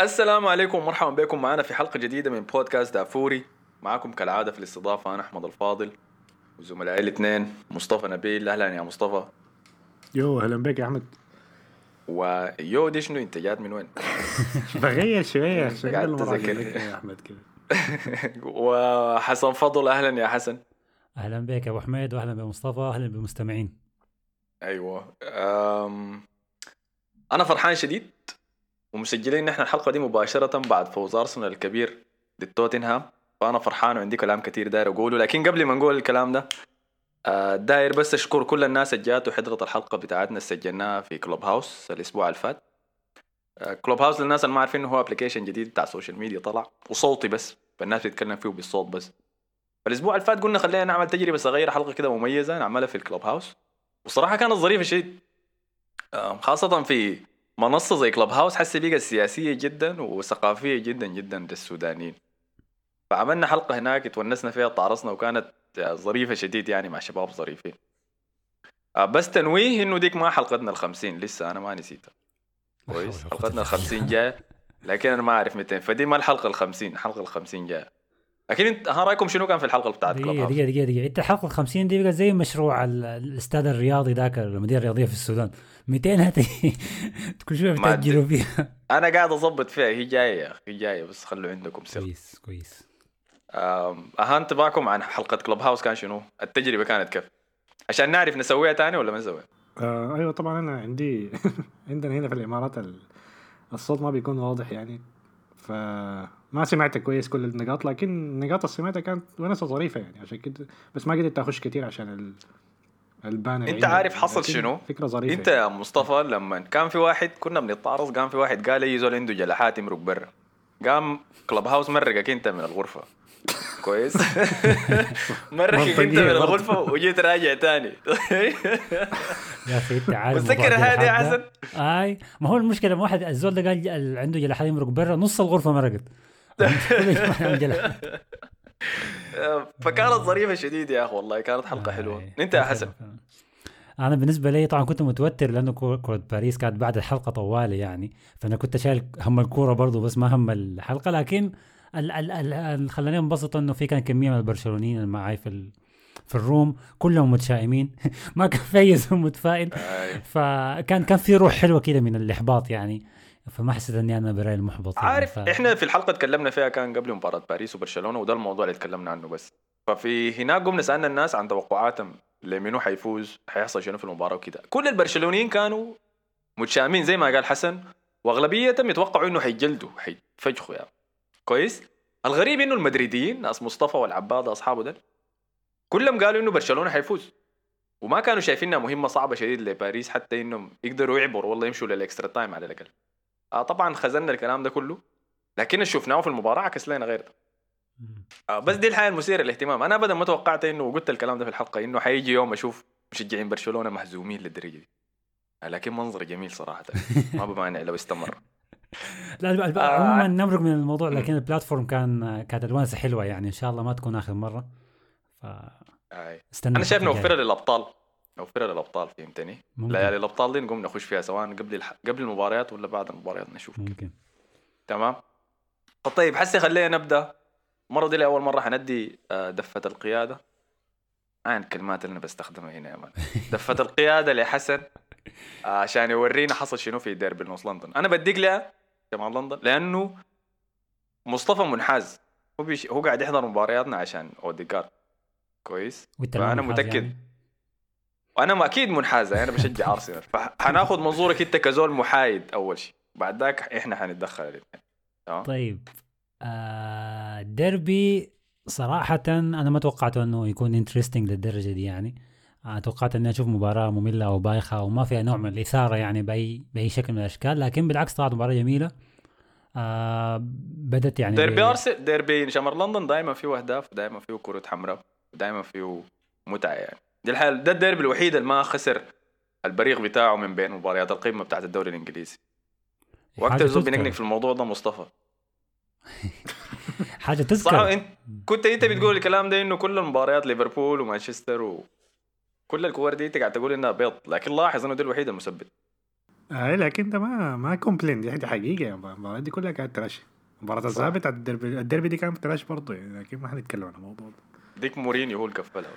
السلام عليكم ومرحبا بكم. معنا في حلقة جديدة من بودكاست دافوري. معكم كالعادة في الاستضافة أنا أحمد الفاضل وزملائي الاثنين مصطفى نبيل. أهلا يا مصطفى. يو أهلا بك يا أحمد. ويو دي شنو؟ أنت جات من وين؟ بغير تذكر. لك يا أحمد كده. وحسن فضل أهلا يا حسن. أهلا بك يا أبو حميد واهلا بمصطفى واهلا بالمستمعين أيوة. أم... أنا فرحان شديد. ومسجلين نحن الحلقة دي مباشرة بعد فوز أرسنال الكبير ضد توتنهام فأنا فرحان وعندي كلام كتير داير أقوله. لكن قبل ما نقول الكلام ده آه، داير بس أشكر كل الناس اللي جات وحضرت الحلقة بتاعتنا سجلناها في كلوب هاوس الأسبوع اللي فات. آه، كلوب هاوس للناس اللي ما عارفين هو application جديد بتاع ال social media طلع. وصوتي بس فالناس بتتكلم فيه بالصوت بس. فالأسبوع اللي فات قلنا خلينا نعمل تجربة صغيرة حلقة كده مميزة نعملها في الكلوب هاوس وصراحة كانت ظريفه شديد. آه، خاصة في منصة زي كلوب هاوس حسي بقى سياسية جدا وثقافية جدا جدا للسودانيين. فعملنا حلقة هناك تونسنا فيها تعرصنا وكانت ظريفة شديد يعني مع شباب ظريفين. آه، بس تنويه إنه ديك ما حلقتنا الخمسين لسه أنا ما نسيتها كويس. حلقتنا الخمسين جاية لكن أنا ما أعرف متى. فدي ما الحلقة الخمسين الحلقة الخمسين جاية لكن انت ها رأيكم شنو كان في الحلقة بتاعت كلوب دقيقة هاوس؟ دقيقة دقيقة. دقيقة أنت الحلقة ال 50 دي بقت زي مشروع ال- الاستاد الرياضي ذاك المدينة الرياضية في السودان. 200 هاتي. كل شوية ما بتأجلوا فيها. أنا قاعد أظبط فيها. هي جاية يا أخي هي جاية بس خلوا عندكم سر. كويس كويس. أها انطباعكم عن حلقة كلوب هاوس كان شنو؟ التجربة كانت كيف؟ عشان نعرف نسويها تاني ولا ما نسويها؟ آه أيوه طبعا أنا عندي عندنا هنا في الإمارات ال- الصوت ما بيكون واضح يعني. فما سمعت كويس كل النقاط لكن النقاط اللي سمعتها كانت ونسة ظريفة يعني عشان كده بس ما قدرت أخش كتير عشان ال... ال banner أنت. عارف حصل شنو؟ فكرة ظريفة أنت يا مصطفى لما كان في واحد كنا بنتعرض قام في واحد قال اي زول عنده جلحات يمرق برا قام كلوب هاوس مرقك أنت من الغرفة كويس مرقك أنت من. الغرفة وجيت راجع تاني يا أخي أنت عارف متذكر هذه يا ده؟ آي ما هو المشكلة لما واحد الزول ده قال ال- عنده جلحات يمرق برا نص الغرفة مرقت. فكانت ظريفة شديد يا أخي والله كانت حلقة حلوة. آي. انت يا حسن أنا بالنسبة لي طبعا كنت متوتر لأنه كره باريس كانت بعد الحلقة طوالي يعني فأنا كنت شايل هم الكورة برضو بس ما هم الحلقة لكن ال- ال- ال- اللي خلاني انبسط إنه في كان كمية من البرشلونيين اللي معي في ال- في الروم كلهم متشائمين. ما كان في أي زول متفائل. آي. فكان كان في روح حلوة كده من الإحباط يعني. فما حسيت إني أنا براي المحبط يعني عارف ف... إحنا في الحلقة تكلمنا فيها كان قبل مباراة باريس وبرشلونة وده الموضوع اللي تكلمنا عنه بس. ففي هناك قمنا سألنا الناس عن توقعاتهم لمنو حيفوز حيحصل شنو في المباراة وكده. كل البرشلونيين كانوا متشائمين زي ما قال حسن وأغلبيتهم يتوقعوا إنه حيجلدوا حيفجخوا يعني. كويس؟ الغريب إنه المدريديين ناس مصطفى والعباد أصحابه ده كلهم قالوا إنه برشلونة حيفوز. وما كانوا شايفينها مهمة صعبة شديد لباريس حتى إنهم يقدروا يعبروا والله يمشوا للإكسترا تايم على الأقل. آه طبعا خزنا الكلام ده كله لكن شفناه في المباراة عكس لنا غير ده. آه بس دي الحاجة المثيرة للاهتمام أنا ابدا ما توقعت إنه وقلت الكلام ده في الحلقة إنه حيجي يوم أشوف مشجعين برشلونة مهزومين للدرجة دي آه لكن منظر جميل صراحة ما بمانع لو استمر لا آه. عموما نمرق من الموضوع لكن البلاتفورم كان كانت الوانسه حلوة يعني إن شاء الله ما تكون آخر مرة ف. استنى أنا شايف نوفرها الجاية. للابطال نوفرها للأبطال فهمتني. ليالي الأبطال دي نقوم نخش فيها سواء قبل الح... قبل المباريات ولا بعد المباريات نشوف ممكن. تمام؟ طيب حسي خلينا نبدأ. المرة دي لأول مرة حندي آه، دفة القيادة. عن الكلمات اللي أنا بستخدمها هنا يا مان. دفة القيادة لحسن آه، عشان يورينا حصل شنو في ديربي نص لندن. أنا بديك لها جماعة لندن. لأنه مصطفى منحاز هو بيش... هو قاعد يحضر مبارياتنا عشان أوديجارد. كويس؟ منحاز متأكد. يعني؟ وأنا ما أكيد منحاز أنا بشجع أرسنال. فحناخذ منظورك أنت كزول محايد أول شيء بعد ذاك إحنا حنتدخل الاثنين تمام؟ طيب آه ديربي صراحة أنا ما توقعت أنه يكون interesting للدرجة دي يعني. آه توقعت أني أشوف مباراة مملة أو بايخة وما فيها نوع من الإثارة يعني بأي بأي شكل من الأشكال لكن بالعكس طلعت مباراة جميلة. آه بدت يعني ديربي أرسنال ديربي شمر لندن دائما فيه أهداف دائما فيه كرة حمراء دائما فيه متعة يعني. دي الحال. ده الديربي الوحيد اللي ما خسر البريق بتاعه من بين مباريات القمة بتاعت الدوري الإنجليزي. حاجة الزول تذكر. بنقنق في الموضوع ده مصطفى. حاجة صح تذكر انت كنت أنت بتقول الكلام ده إنه كل المباريات ليفربول ومانشستر وكل الكور دي أنت قاعد تقول إنها بيض. لكن لاحظ إنه ده الوحيد المثبت اي لكن ده ما ما complain دي دي حقيقه يعني المباريات دي كلها كانت trash مباراة الذهاب بتاعت الدربي الدربي دي كانت trash برضه. يعني لكن ما حنتكلم عن الموضوع ده. ديك مورينيو هو اللي كفلها.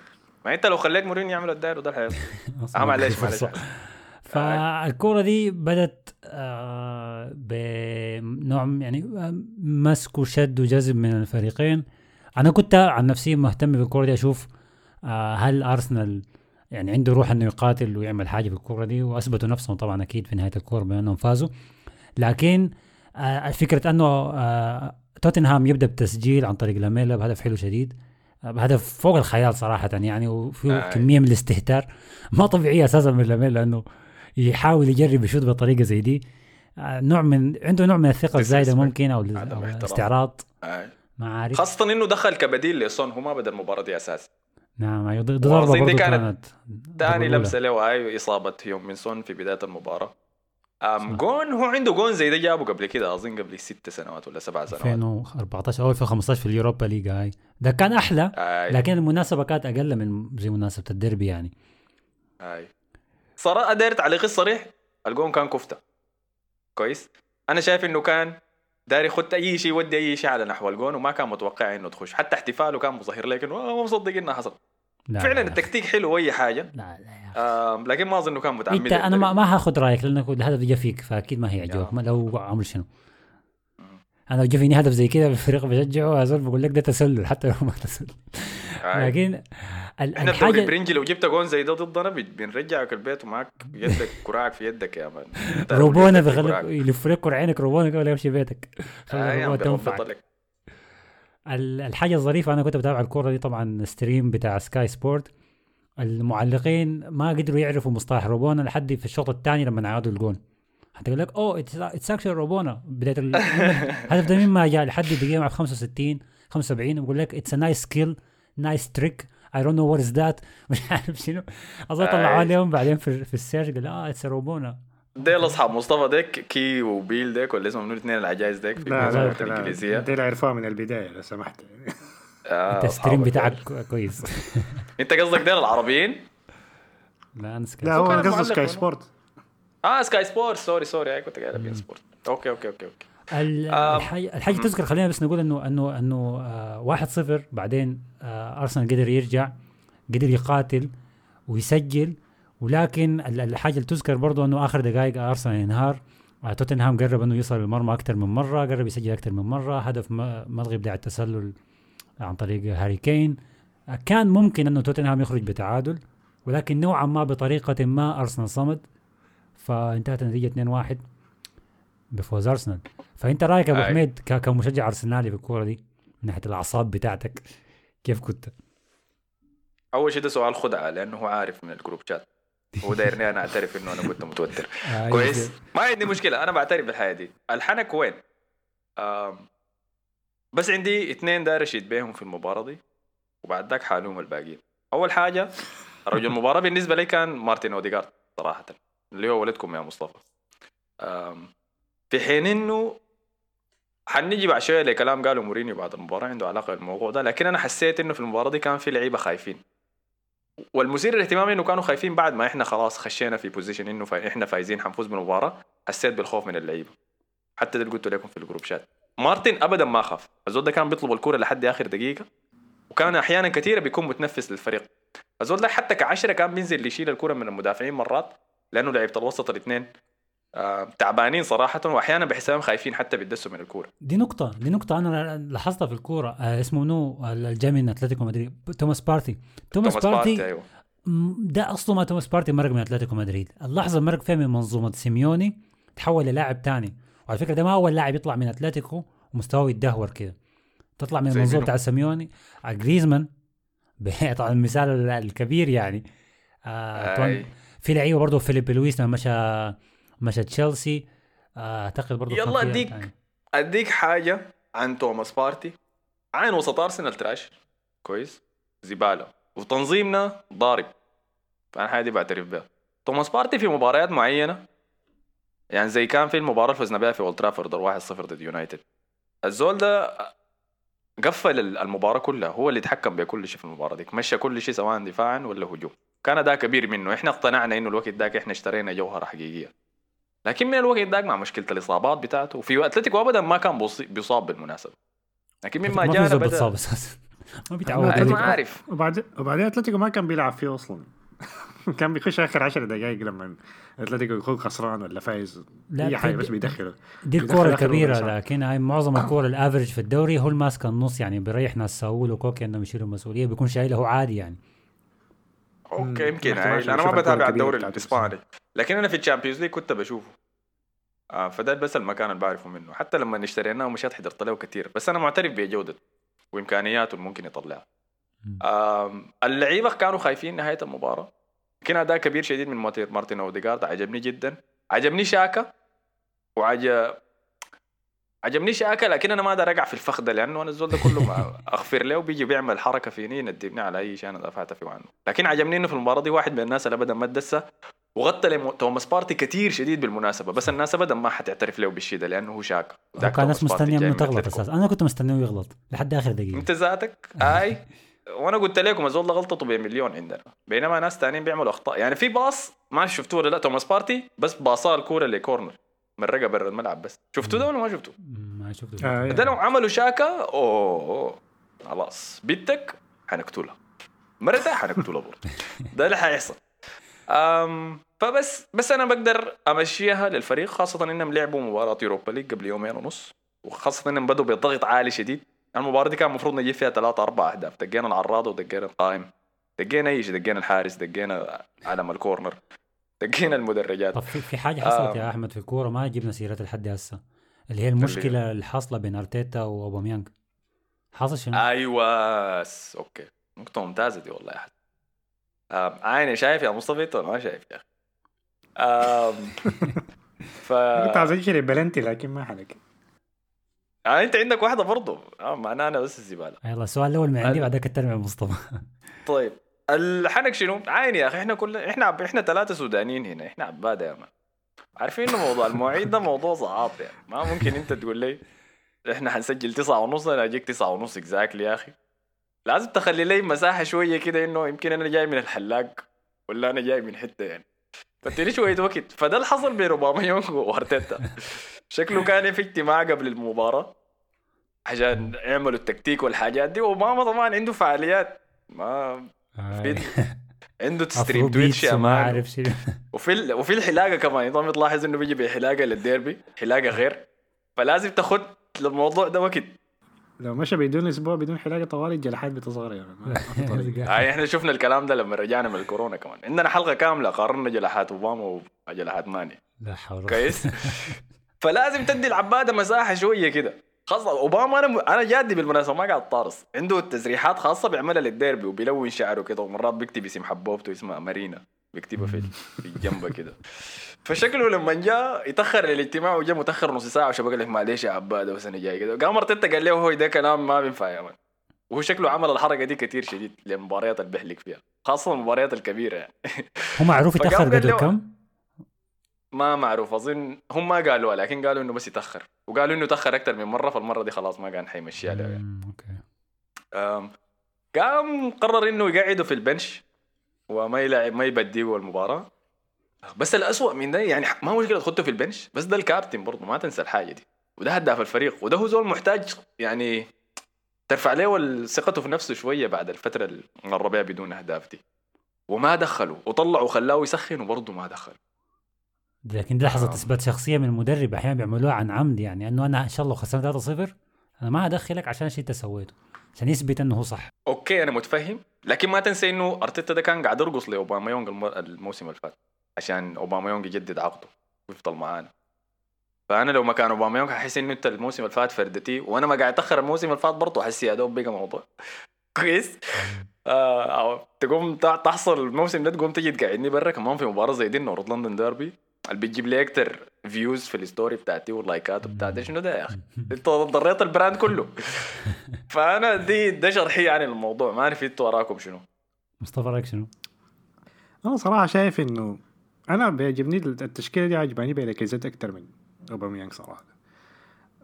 ما انت لو خليت مورينيو يعمل الداير وده الحياة. أصلاً آه معلش. معلش فالكورة دي بدت آه، بنوع يعني آه، مسك وشد وجذب من الفريقين. أنا كنت عن نفسي مهتم بالكورة دي أشوف آه، هل أرسنال يعني عنده روح إنه يقاتل ويعمل حاجة في الكورة دي وأثبتوا نفسهم طبعا أكيد في نهاية الكورة بأنهم فازوا. لكن آه، فكرة أنه آه، توتنهام يبدأ بتسجيل عن طريق لاميلا بهدف حلو شديد. بهدف فوق الخيال صراحة يعني وفيه آه. كمية من الاستهتار ما طبيعية أساسا من لاميلا لأنه يحاول يجرب يشوط بطريقة زي دي آه، نوع من عنده نوع من الثقة الزايدة. ممكن أو, عدم أو احترام. استعراض آه. ما عارف خاصة إنه دخل كبديل لسون هو ما بدأ المباراة دي أساسا نعم أيوة، ضربه دي كانت ثاني. لمسة له هاي إصابة يوم من سون في بداية المباراة أم صح. جون هو عنده جون زي ده جابه قبل كده أظن قبل ست سنوات ولا سبع سنوات. 2014 أو 2015 في ال Europa League هاي. ده كان أحلى آي. لكن المناسبة كانت أقل من زي مناسبة الديربي يعني. هاي صراحة داير تعليقي الصريح الجون كان كفتة. كويس. أنا شايف إنه كان داير يخد أي شيء يودي أي شيء على نحو الجون وما كان متوقع إنه تخش. حتى احتفاله كان مظهر لك انه آه، ما مصدق انها حصل. لا فعلا لا التكتيك حلو وأي حاجة. لا لا يا. آم لكن ما أظن إنه كان متعمد إنت أنا ما, ما هاخذ رأيك لانك الهدف جا فيك فأكيد ما هي يا. عجبك. ما لو عمل شنو. أنا لو جا فيني هدف زي كذا بالفريق بشجعه أزول بقول لك ده تسلل حتى لو ما تسلل. لكن إحنا الدوري برنجي لو جبت جون زي ده ضدنا بن- بنرجعك البيت ومعك يدك كراعك في يدك يا man. روبونا بيخليك. يلف لك عينك روبونا قبل يمشي بيتك. خلي آي، الحاجة الظريفة أنا كنت بتابع الكورة دي طبعا stream بتاع سكاي سبورت المعلقين ما قدروا يعرفوا مصطلح روبونا لحد في الشوط الثاني لما عادوا الجون. حتى يقول لك أوه it's action روبونا. بدايه ال- الهدف ده مما جاء لحد الدقيقه مع 65 75 بقول لك it's a nice skill nice trick I don't know what is that مش عارف شنو. أظن طلعوا آي. لهم بعدين في, في ال search قال آه it's روبونا. ديل أصحاب مصطفى ديك كي وبيل ديك ولا اسمهم الاثنين العجايز ديك في لا لا الانجليزيه دي اللي عرفوها من البداية لو سمحت. آه، انت ال stream أصحابك بتاعك كويس. أنت قصدك ديل العربيين؟ لا أنا سكاي لا هو قصده معلق سكاي. سبورت. آه سكاي سبورت. sorry sorry كنت قاعد beIN Sport. okay okay okay okay. الحاجة الحاجة تذكر خلينا بس نقول إنه إنه إنه آه واحد صفر بعدين آه أرسنال قدر يرجع قدر يقاتل ويسجل ولكن ال- الحاجة اللي تذكر برضه إنه آخر دقائق أرسنال ينهار. آه توتنهام قرب إنه يوصل للمرمى أكثر من مرة قرب يسجل أكثر من مرة. هدف ملغي بتاع التسلل عن طريق هاري كين. آه كان ممكن إنه توتنهام يخرج بتعادل ولكن نوعا ما بطريقة ما أرسنال صمد. فانتهت النتيجة 2-1 بفوز أرسنال. فأنت رأيك أبو. حميد كمشجع أرسنالي في الكورة دي من ناحية الأعصاب بتاعتك كيف كنت؟ أول شيء ده سؤال خدعة لأنه هو عارف من ال group chat هو دايرني أنا أعترف إنه أنا كنت متوتر. آه، كويس. ما عندي مشكلة أنا بعترف بالحياة دي. الحنك وين؟ بس عندي اثنين داير أشيد بيهم في المباراة دي وبعد ذاك حالهم الباقيين. أول حاجة رجل المباراة بالنسبة لي كان مارتن اوديجارد صراحة اللي هو ولدكم يا مصطفى. في حين إنه حنجي بعد شوية لكلام قاله مورينيو بعد المباراة عنده علاقة بالموضوع ده لكن أنا حسيت إنه في المباراة دي كان في لعيبة خايفين. والمثير للاهتمام انه كانوا خايفين بعد ما إحنا خلاص خشينا في position انه فا إحنا فايزين حنفوز بالمباراة حسيت بالخوف من اللعيبة. حتى ده اللي قلت لكم في ال group chat مارتن ابدا ما خاف. الزول ده كان بيطلب الكورة لحد آخر دقيقة وكان أحيانا كثيرة بيكون متنفس للفريق. الزول ده حتى كعشرة كان بينزل يشيل الكورة من المدافعين مرات لأنه لعيبة الوسط الاثنين تعبانين صراحة وأحيانا بحسابهم خايفين حتى بيدسوا من الكورة. دي نقطة دي نقطة أنا لاحظتها في الكورة. آه اسمه منو الجاي من أتلتيكو مدريد توماس بارتي. توماس, توماس بارتي, بارتي م- ده أصله ما توماس بارتي مرق من أتلتيكو مدريد. اللحظة مرق فيها من منظومة سيميوني تحول للاعب تاني. وعلى فكرة ده ما أول لاعب يطلع من أتلتيكو ومستواه يتدهور كده. تطلع من المنظومة؟ بتاع سيميوني. آه جريزمان ب- طبعا المثال ال- الكبير يعني. آه. في لعيبة برضه فيليب لويس لما مشى مشى تشيلسي. آه، أعتقد برضه يلا أديك. يعني. أديك حاجة عن توماس بارتي. عين وسط أرسنال trash كويس. زبالة. وتنظيمنا ضارب. فانا حاجة دي بعترف بها. توماس بارتي في مباريات معينة. يعني زي كان في المباراة اللي فزنا بها في اولد ترافورد 1-0 ضد يونايتد الزول ده قفل ال- المباراة كلها. هو اللي يتحكم بكل شيء في المباراة دي مشى كل شيء سواء دفاعا ولا هجوم. كان ده كبير منه إحنا اقتنعنا إنه الوقت ذاك إحنا اشترينا جوهرة حقيقية. لكن من الوقت ذاك مع مشكلة الإصابات بتاعته. وفي أتلتيكو ابدا ما كان بيصاب بالمناسبة. لكن مما زول بدا بتصاب أساسا. ما بيتعود. ما عارف وبعدين وبعدين أتلتيكو ما كان بيلعب فيه أصلا. كان بيخش آخر 10 دقائق لما أتلتيكو يكون خسران ولا فايز. لا، أي حاجة بس بيدخله. دي الكبيرة ساعة. لكن هاي معظم الكورة ال average في الدوري هو اللي ماسك النص يعني بيريح ناس ساول وكوكي انهم يشيلوا المسؤولية بيكون شايله هو عادي يعني. okay يمكن. أنا ما بتابع الدوري الإسباني. لكن أنا في ال Champions League كنت بشوفه. آه فده بس المكان اللي بعرفه منه. حتى لما اشتريناه ومشيت حضرت له كثير بس أنا معترف بجودته وإمكانياته اللي ممكن يطلعها. آم، اللعيبة كانوا خايفين نهاية المباراة. كان اداء كبير شديد من مارتين اوديجارد عجبني جدا. عجبني شاكا. وعجب عجبني شاكا لكن أنا ما أقدر أقع في الفخ ده لأنه أنا الزول ده كله ما اغفر له وبيجي بيعمل حركة فيني يندبني على أي شيء أنا دافعت فيه عنه لكن عجبني إنه في المباراة دي واحد من الناس اللي ابدا ما تدسى وغطى لي توماس بارتي كثير شديد بالمناسبة بس الناس ابدا ما حتعترف له بالشيء ده لأنه هو شاكا كان ناس توماس بارتي مستنية جاي إنه تغلط. أساسا. أنا كنت مستنيه يغلط لحد آخر دقيقة. أنت ذاتك؟ آي. وأنا قلت لكم الزول ده غلطته بمليون عندنا. بينما ناس تانيين بيعملوا أخطاء. يعني في pass ما شفتوه ولا لا توماس بارتي بس باصاه الكورة ل corner. مرقها برا الملعب بس. شفتوا ده ولا ما شفتوا؟ ما شفته. آه، ده لو عملوا شاكا أوه, أوه. خلاص. بنتك حنقتلها مرتها حنقتلها برضه. ده اللي حيحصل أم فبس بس أنا بقدر أمشيها للفريق خاصة انهم لعبوا مباراة يوروبا ليج قبل يومين ونص وخاصة انهم بدوا بضغط عالي شديد. المباراة دي كان المفروض نجيب فيها ثلاثة أربع أهداف. دقينا العراضة ودقينا القائم. دقينا أي شيء دقينا الحارس دقينا علم الكورنر. دقينا المدرجات. طب في, في حاجة حصلت آه. يا أحمد في الكورة؟ ما جبنا سيرتها لحد هسه. اللي هي المشكلة اللي حاصلة بين أرتيتا وأوباميانج. حاصل شنو؟ أيوه س- أوكي. نقطة ممتازة دي والله يا أحمد. آم، عيني شايف يا مصطفى انت ولا ما شايف يا أخي. ف كنت عايز اشتري بلنتي لكن ما حلق آه، أنت عندك واحدة برضه آه معناها أنا بس الزبالة. يلا السؤال الأول من عندي بعدك التاني من مصطفى. طيب. الحنك شنو؟ عيني يا أخي إحنا كلنا إحنا إحنا ثلاثة سودانيين هنا إحنا عبادة يا مان. عارفين إنه موضوع المواعيد ده موضوع صعب يعني ما ممكن أنت تقول لي إحنا حنسجل تسعة ونص أنا أجيك تسعة ونص exactly يا أخي. لازم تخلي لي مساحة شوية كده إنه يمكن أنا جاي من الحلاق ولا أنا جاي من حتة يعني. فاديني شوية وقت. فده اللي حصل بين أوباما وأرتيتا. شكله كان في اجتماع قبل المباراة عشان يعملوا التكتيك والحاجات دي. وأوباما طبعا عنده فعاليات. ما عنده stream over Twitch يا وما مان وفي ال... وفي الحلاقة كمان يضم تلاحظ انه بيجي بحلاقة للديربي حلاقة غير. فلازم تاخد للموضوع ده وقت. لو مشى بدون أسبوع بدون حلاقة طوالي الجلحات بتصغر يعني إحنا شفنا الكلام ده لما رجعنا من الكورونا كمان. عندنا حلقة كاملة قارنا جلحات أوباما وجلحات ماني. لا حول كويس؟ فلازم تدي العبادة مساحة شوية كده. خاصة أوباما أنا أنا جادي بالمناسبة ما قاعد طارس عنده تسريحات خاصة بيعملها للديربي وبيلون شعره كده ومرات بيكتب اسم حبوبته اسمها مارينا. بيكتبها في في الجنب كده فشكله لما جاء يتأخر للاجتماع وجا متأخر نص ساعة وشبك لك معلش يا عباده بس أنا جاي كده قام أرتيتا قال له هو ده كلام ما بينفع يا مان. وهو شكله عمل الحركة دي كتير شديد للمباريات اللي بيحلق فيها خاصة المباريات الكبيرة يعني. هو معروف يتأخر قال قدر له- كم؟ ما معروف أظن هم ما قالوا لكن قالوا إنه بس يتأخر. وقالوا إنه تاخر أكثر من مرة فالمرة دي خلاص ما كان حيمشيها له يعني. أوكي. قام قرر إنه يقعده في البنش وما يلعب ما يبديه المباراة. بس الأسوأ من ده يعني ما مشكلة تحطه في البنش بس ده الكابتن برضه ما تنسى الحاجة دي. وده هداف الفريق وده هو زول محتاج يعني ترفع له ثقته في نفسه شوية بعد الفترة بها بدون أهداف دي. وما دخلوا وطلعوا وخلاه يسخن وبرضه ما دخل لكن دي لحظة آه. إثبات شخصية من المدرب أحيانا بيعملوها عن عمد يعني إنه أنا إن شاء الله خسرت 3-0 أنا ما هدخلك عشان شيء أنت سويته عشان يثبت إنه هو صح. okay أنا متفهم لكن ما تنسى إنه أرتيتا ده كان قاعد يرقص لاوباما يونغ الم- الموسم اللي فات عشان اوباما يونغ يجدد عقده ويفضل معانا. فأنا لو مكان اوباما يونغ ححس إنه أنت الموسم اللي فات فردتي وأنا ما قاعد أتأخر الموسم اللي فات برضه احس يا دوب بقى موضوع. كويس؟ آه. أو تقوم تحصل الموسم ده تقوم تجي تقعدني برا كمان في مباراة زي دي North London derby. اللي بتجيب لي أكتر views في ال story بتاعتي واللايكات وبتاعتي شنو ده يا أخي؟ أنت ضريت ال brand كله. فأنا دي ده شرحي عن الموضوع ما أعرف أنتوا وراكم شنو. مصطفى رايك شنو؟ أنا صراحة شايف إنه أنا بيعجبني التشكيلة دي عجباني بلاكازيت أكتر من اوباميانج صراحة.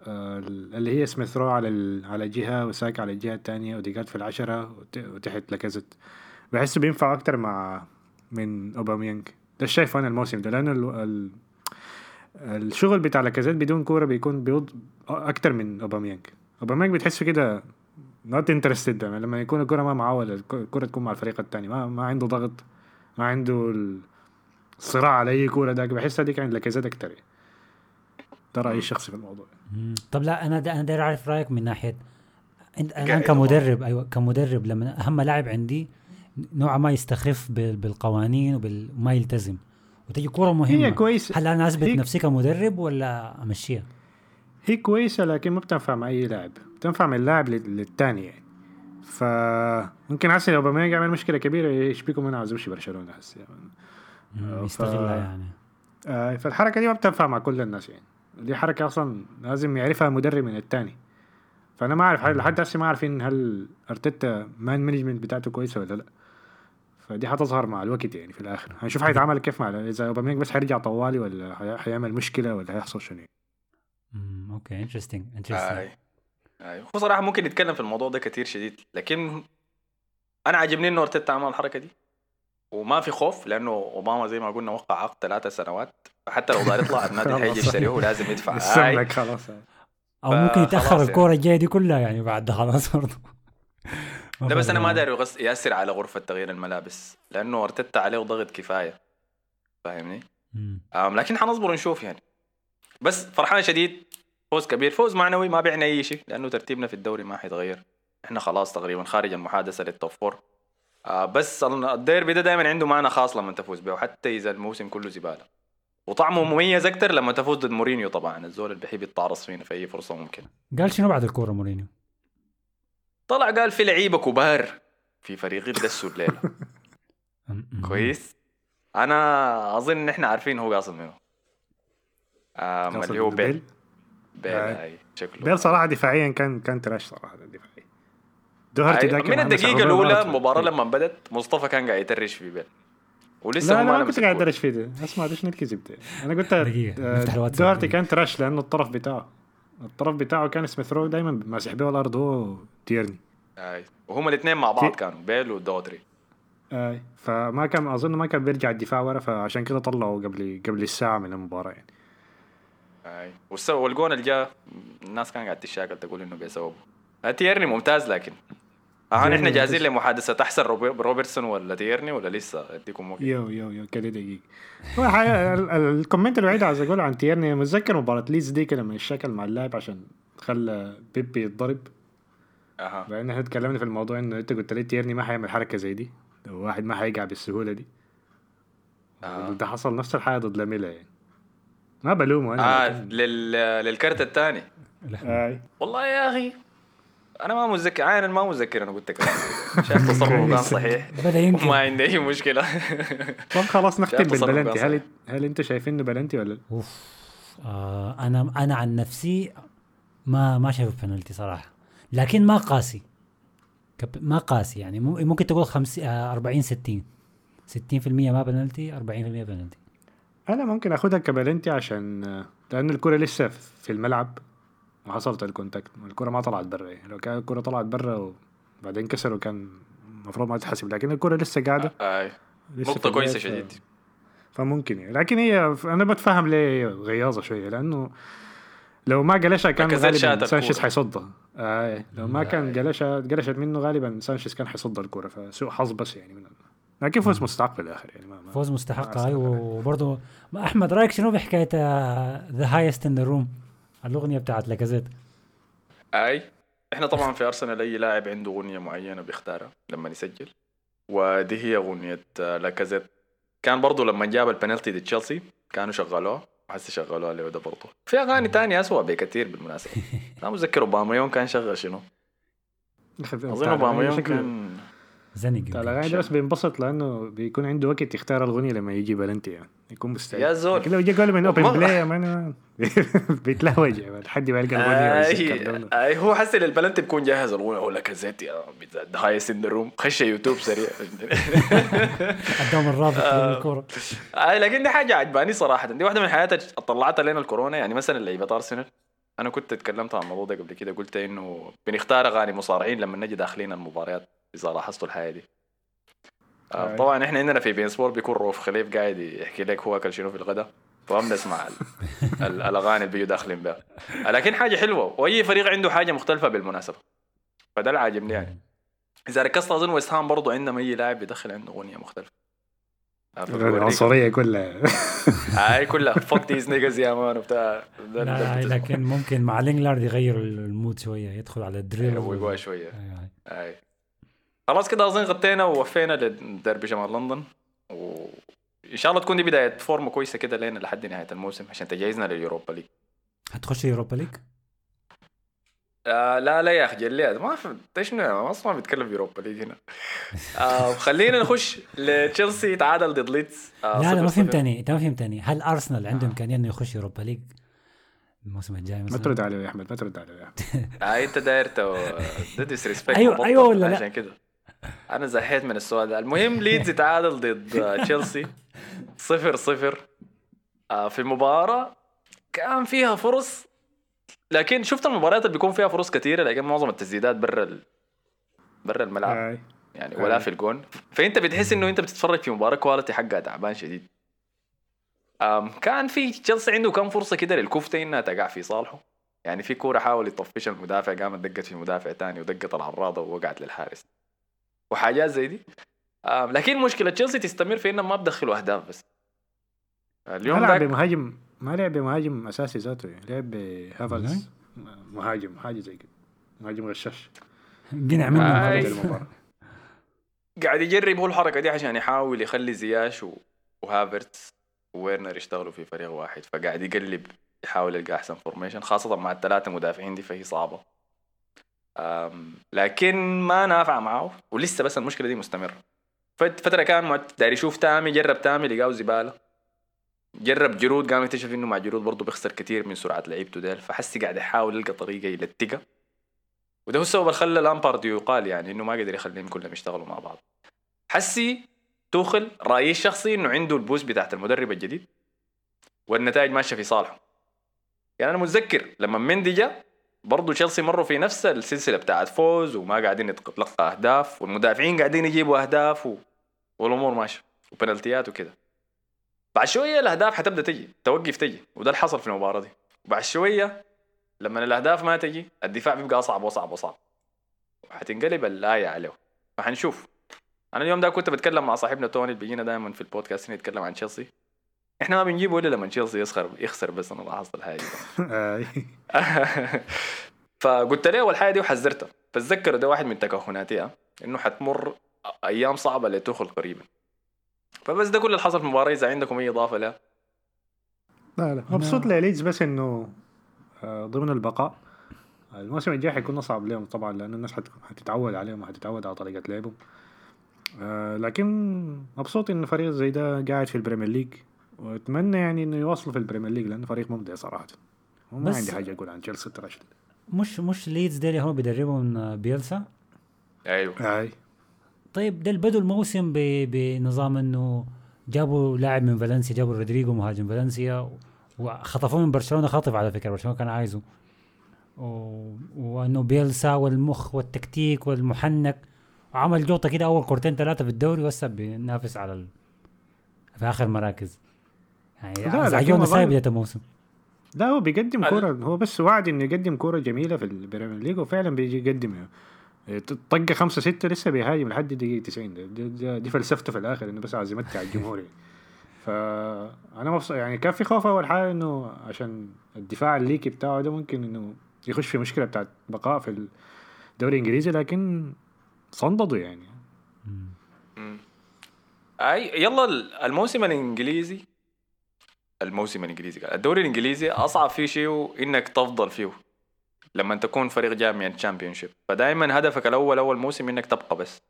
آه، اللي هي سميث رو على ال- على جهة وساكا على الجهة الثانية واوديجارد في العشرة وت- وتحت لاكازيت بحسه بينفع أكتر مع من اوباميانج ده شايفه أنا الموسم ده لأنه ال... ال... الشغل بتاع لاكازيت بدون كورة بيكون بيوض أكتر من أوباميانج أوباميانج بتحسه كده not interested يعني لما يكون الكورة ما معاه ولا الكورة تكون مع الفريق الثاني ما ما عنده ضغط ما عنده الصراع على أي كورة داك بحس هذيك عند لاكازيت أكتر يعني. ده رأيي الشخصي في الموضوع. طب لا أنا دا أنا داير أعرف رأيك من ناحية أنت أنا قاعد كمدرب أيوه كمدرب لما أهم لاعب عندي نوعا ما يستخف بال- بالقوانين وما يلتزم. وتجي كورة مهمة. هي كويس هل أنا أثبت نفسي كمدرب ولا أمشيها؟ هي كويسة لكن ما بتنفع مع أي لاعب. بتنفع من اللاعب لل- للتاني يعني. فممكن هسه لو أوباميانج يعمل مشكلة كبيرة يشبيكم أنا عاوز امشي برشلونة هسه يعني. يستغلها يعني. آه، فالحركة دي ما بتنفع مع كل الناس يعني. دي حركة أصلا لازم يعرفها المدرب من التاني. فأنا ما أعرف لحد هسه ما عارفين هل أرتيتا man management بتاعته كويسة ولا لا. فدي حتظهر مع الوقت يعني في الآخر. هنشوف حيتعامل كيف مع إذا أوباميانج بس حيرجع طوالي ولا حي- حيعمل مشكلة ولا هيحصل شنو مم، okay interesting interesting أي هو صراحة ممكن يتكلم في الموضوع ده كتير شديد لكن أنا عاجبني إنه أرتيتا عمل الحركة دي. وما في خوف لأنه أوباما زي ما قلنا وقع عقد ثلاثة سنوات. فحتى لو دار يطلع النادي. حيجي يشتريه ولازم يدفع. السمك خلاص. أو ممكن يتأخر يعني. الكورة الجاية دي كلها يعني بعد خلاص برضه لا بس أنا ما داير يغس- يأثر على غرفة تغيير الملابس لأنه ارتيتا عليه ضغط كفاية. فاهمني؟ لكن حنصبر ونشوف يعني. بس فرحان شديد فوز كبير. فوز معنوي ما بيعني أي شيء لأنه ترتيبنا في الدوري ما حيتغير. إحنا خلاص تقريبا خارج المحادثة لل top four آه بس الديربي ده دائما عنده معنى خاص لما تفوز به وحتى إذا الموسم كله زبالة. وطعمه مميز أكثر لما تفوز ضد مورينيو طبعا الزول اللي بيحب يتعرص فينا في أي فرصة ممكن قال شنو بعد الكورة مورينيو؟ طلع قال في لعيبة كبار في فريقي دسوا الليلة. كويس. أنا أظن إن إحنا عارفين هو قاصد منه. آم اللي هو بيل؟ بيل. آه. هاي شكله. بيل صراحة دفاعيا كان كان trash صراحة دفاعي دوهرتي ذاك من الأولى روبرتو. المباراة لما بدت مصطفى كان قاعد ي trash في بيل. ولسه لا أنا ما كنت قاعد. أ trash فيه ده. اسمع ليش الكذب ده أنا قلت دقيقة، آه،. دوهرتي كان trash لأنه الطرف بتاعه. الطرف بتاعه كان سميث رو دائما ماسح به الأرض هو تيرني هاي وهم الاثنين مع بعض في- كانوا بيل ودوهرتي آه فما كان أظن ما كان بيرجع الدفاع ورا فعشان كده طلعوا قبل قبل الساعة من المباراة يعني. والس- والجون اللي جاء الناس كان قاعد تشاكل تقول إنه بسببه آه، تيرني ممتاز لكن آه إحنا جاهزين ممتاز. لمحادثة. احسن روبر- روبرتسون ولا تيرني ولا لسه؟ أديكم وقت yo yo yo كده ال- ال comment الوحيد عايز أقوله عن تيرني متذكر مباراة ليدز دي كده لما اشتكل مع اللاعب عشان خلى بيبي يتضرب. أها. بعدين إحنا اتكلمنا في الموضوع إنه أنت قلت لي تيرني ما حيعمل حركة زي دي. لو واحد ما حيقع بالسهولة دي. آه. ده حصل نفس الحاجة ضد لاميلا يعني. ما بلومه أنا. آه لل... للكرت الثاني. آي. والله يا أخي. أنا ما متذكر عين ما متذكر أنا قلت كلام شايف تصرفه كان صحيح. بدا ينكر ما عندي أي مشكلة. طب خلاص نختم شايف بالبلنتي. هل هل أنت شايفين إنه بلنتي ولا لا؟ أوف. آه أنا أنا عن نفسي ما ما شايف بنالتي صراحة. لكن ما قاسي. ما قاسي يعني. مم- ممكن تقول 50 آه 40 60 60% ما بنالتي 40% بنالتي. أنا ممكن اخدها كبلنتي عشان لأنه الكرة لسه في الملعب. وحصلت ال contact الكرة ما طلعت برا يعني لو كان الكرة طلعت برا وبعدين كسروا كان المفروض ما تتحسب لكن الكرة لسه قاعدة. اي لسه نقطة كويسة شديد فممكن يعني. لكن هي أنا بتفهم ليه هي غياظة شوية لأنه لو ما قلشها كان غالبا سانشيز. حيصدها. آه لو ما كان آه. قلشها قلشت منه غالبا سانشيز كان حيصد الكرة فسوء حظ بس يعني من لكن فوز مستحق في الآخر يعني ما ما فوز مستحق ما هاي أحسن. وبرضه أحمد رأيك شنو بحكاية The Highest in the Room الأغنية بتاعت لاكازيت أي. إحنا طبعا في أرسنال أي لاعب عنده أغنية معينة بيختارها لما يسجل. ودي هي أغنية آه، لاكازيت كان برضو لما جاب البنالتي دي تشيلسي كانوا شغلوها. وحسي شغلوها له ده برضو. في أغاني تانية أسوأ بكثير بالمناسبة. ما متذكر أوباميون كان شغل شنو؟ أظن أوباميون كان زنق الاغاني ده بس بينبسط لأنه بيكون عنده وقت يختار الأغنية لما يجي بلنتي يعني يكون مستعد. يا زول. لكن لو جا قال من open. play ما أنا بيتلهوج. لحد ما يلقى الأغنية ويسكر اي هو حس إن البلنتي بيكون جاهز. الاغنيه هو لاكازيت يا The Highest in the Room خش يوتيوب سريع. قدام الرابط آه. الكورة. لكن دي حاجة عجباني صراحة. دي واحدة من الحاجات طلعتها لنا الكورونا. يعني مثلا لعيبه ارسنال أنا كنت اتكلمت عن الموضوع ده قبل كده. قلت إنه بنختار أغاني مصارعين لما نجي داخلين المباريات. إذا لاحظتوا الحاجة دي. آه أي. طبعا إحنا عندنا في بين سبور بيكون روف خليف قاعد يحكي لك هو أكل شنو في الغداء وما بنسمع ال- ال- الأغاني اللي بيجوا داخلين بها. لكن حاجة حلوة وأي فريق عنده حاجة مختلفة بالمناسبة. فده اللي عاجبني يعني إذا ركزت أظن ويست هام برضه عندهم أي لاعب بيدخل عنده أغنية مختلفة. آه،. العنصرية كلها. هاي كلها. fuck these niggas يا man وبتاع. لا. لكن ممكن مع لينجلارد يغير ال mood شوية يدخل على ال drill يروقوها شوية. أيوة. خلاص كده أظن غطينا ووفينا لدرب شمال لندن. وإن شاء الله تكون دي بداية فورمة كويسة كده لين لحد نهاية الموسم عشان تجهزنا لليوروبا ليج. هتخش يوروبا ليج؟ آه لا لا يا أخي جليات ما في إيش ما أصلا بيتكلم في اوروبا ليج هنا. آه خلينا نخش لتشيلسي. يتعادل ضد ليدز. آه لا لا ما. فهمتني أنت ما فهمتني هل أرسنال عنده امكانيه انه يخش يوروبا ليج؟ الموسم الجاي ما؟ ترد عليه يا أحمد ما ترد عليه يا أحمد. آه أنت داير تو ده disrespect أيوة- أيوة ولا لا؟ عشان كده. أنا زهيت من السؤال ده. المهم ليدز يتعادل ضد آه، تشيلسي صفر صفر. آه، في مباراة كان فيها فرص لكن شفت المباريات اللي بيكون فيها فرص كثيرة لكن معظم التسديدات برا ال... برا الملعب. يعني ولا آه. في الجون. فأنت بتحس إنه أنت بتتفرج في مباراة quality حقها تعبان شديد. أم كان في تشيلسي عنده كم فرصة كده للكفته إنها تقع في صالحه. يعني في كورة حاول يطفشها المدافع قامت دقت في مدافع تاني ودقت العراضة ووقعت للحارس. وحاجات زي دي لكن مشكلة تشيلسي تستمر في انهم ما بدخلوا أهداف بس ما اليوم لعب ذاك بمهاجم ما لعب بمهاجم أساسي ذاته لعب بهافرتس مهاجم حاجة زي كده مهاجم غشاش قنع منه خلاص. المباراة. قاعد يجرب هو الحركة دي عشان يحاول يخلي زياش و... وهافرتس وويرنر يشتغلوا في فريق واحد فقاعد يقلب يحاول يلقى أحسن formation خاصة مع الثلاثة مدافعين دي فهي صعبة. لكن ما نافع معه ولسه بس المشكلة دي مستمرة. فت- فترة كان داير يشوف تامي جرب تامي لقاه زبالة. جرب جرود قام يكتشف إنه مع جرود برضه بيخسر كثير من سرعة لعيبته ديل فحسي قاعد يحاول يلقى طريقة يلتقها وده هو السبب اللي خلى لامبارد يقال يعني إنه ما قدر يخليهم كلهم يشتغلوا مع بعض. حسي توخل رأيي الشخصي إنه عنده ال boost بتاعت المدرب الجديد والنتائج ماشية في صالحه. يعني أنا متذكر لما مندي جاء برضه تشيلسي مروا في نفس السلسلة بتاعت فوز وما قاعدين يتلقى أهداف والمدافعين قاعدين يجيبوا أهداف و... والأمور ماشية وبنالتيات وكده. بعد شوية الأهداف حتبدأ تجي توقف تجي وده اللي حصل في المباراة دي. وبعد شوية لما الأهداف ما تجي الدفاع بيبقى أصعب وأصعب وأصعب. وحتنقلب الايه عليه فحنشوف. أنا اليوم ده كنت بتكلم مع صاحبنا توني اللي بيجينا دائما في البودكاست نتكلم عن تشيلسي إحنا ما بنجيبه إلا لما تشيلسي يخسر يخسر بس أنا لاحظت الحاجة دي. آي. فقلت له والحاجة دي وحذرته فاتذكر ده واحد من تكهناتي ها، إنه حتمر أيام صعبة لتوخل قريبا. فبس ده كل اللي حصل في المباراة إذا عندكم أي إضافة له لا لا. مبسوط لليدز بس إنه آه، ضمن البقاء. الموسم الجاي حيكون أصعب لهم طبعا لأنه الناس حت- حتتعود عليهم وحتتعود على طريقة لعبهم. آه، لكن مبسوط انه فريق زي ده قاعد في البريمير ليج. وأتمنى يعني إنه يواصلوا في البريمير ليج لأنه فريق ممتع صراحة. وما عندي حاجة أقول عن تشيلسي ترى. مش مش ليدز ديل هو بيدربهم بيلسا؟ أيوه. أي. طيب ده بدوا الموسم بنظام إنه جابوا لاعب من فالنسيا جابوا رودريجو مهاجم فالنسيا وخطفوه من برشلونة خاطف على فكرة برشلونة كان عايزه. و... وإنه بيلسا والمخ والتكتيك والمحنك وعمل جوطة كده أول كورتين ثلاثة في الدوري وهسه بينافس على ال... في آخر مراكز. يعني لا، لكن ازعجونا أظن- ساي بدايه الموسم لا هو بيقدم كورة هو بس وعد إنه يقدم كورة جميلة في البريمير ليج وفعلا بيجي يقدم طقة خمسة ستة لسه بيهاجم لحد دقيقة 90 دي, دي, دي فلسفته في الآخر إنه بس عايز يمتع الجمهور. يعني. فأنا مبسوط يعني كان في خوف أول حاجة إنه عشان الدفاع ال leaky بتاعه ده ممكن إنه يخش في مشكلة بتاعت بقاء في الدوري الإنجليزي لكن صمدوا يعني. اي يلا ال- الموسم الإنجليزي. الموسم الإنجليزي. الدوري الإنجليزي أصعب فيه شيء انك تفضل فيه لما تكون فريق جاي من ال Championship فدائما هدفك الأول أول موسم إنك تبقى بس.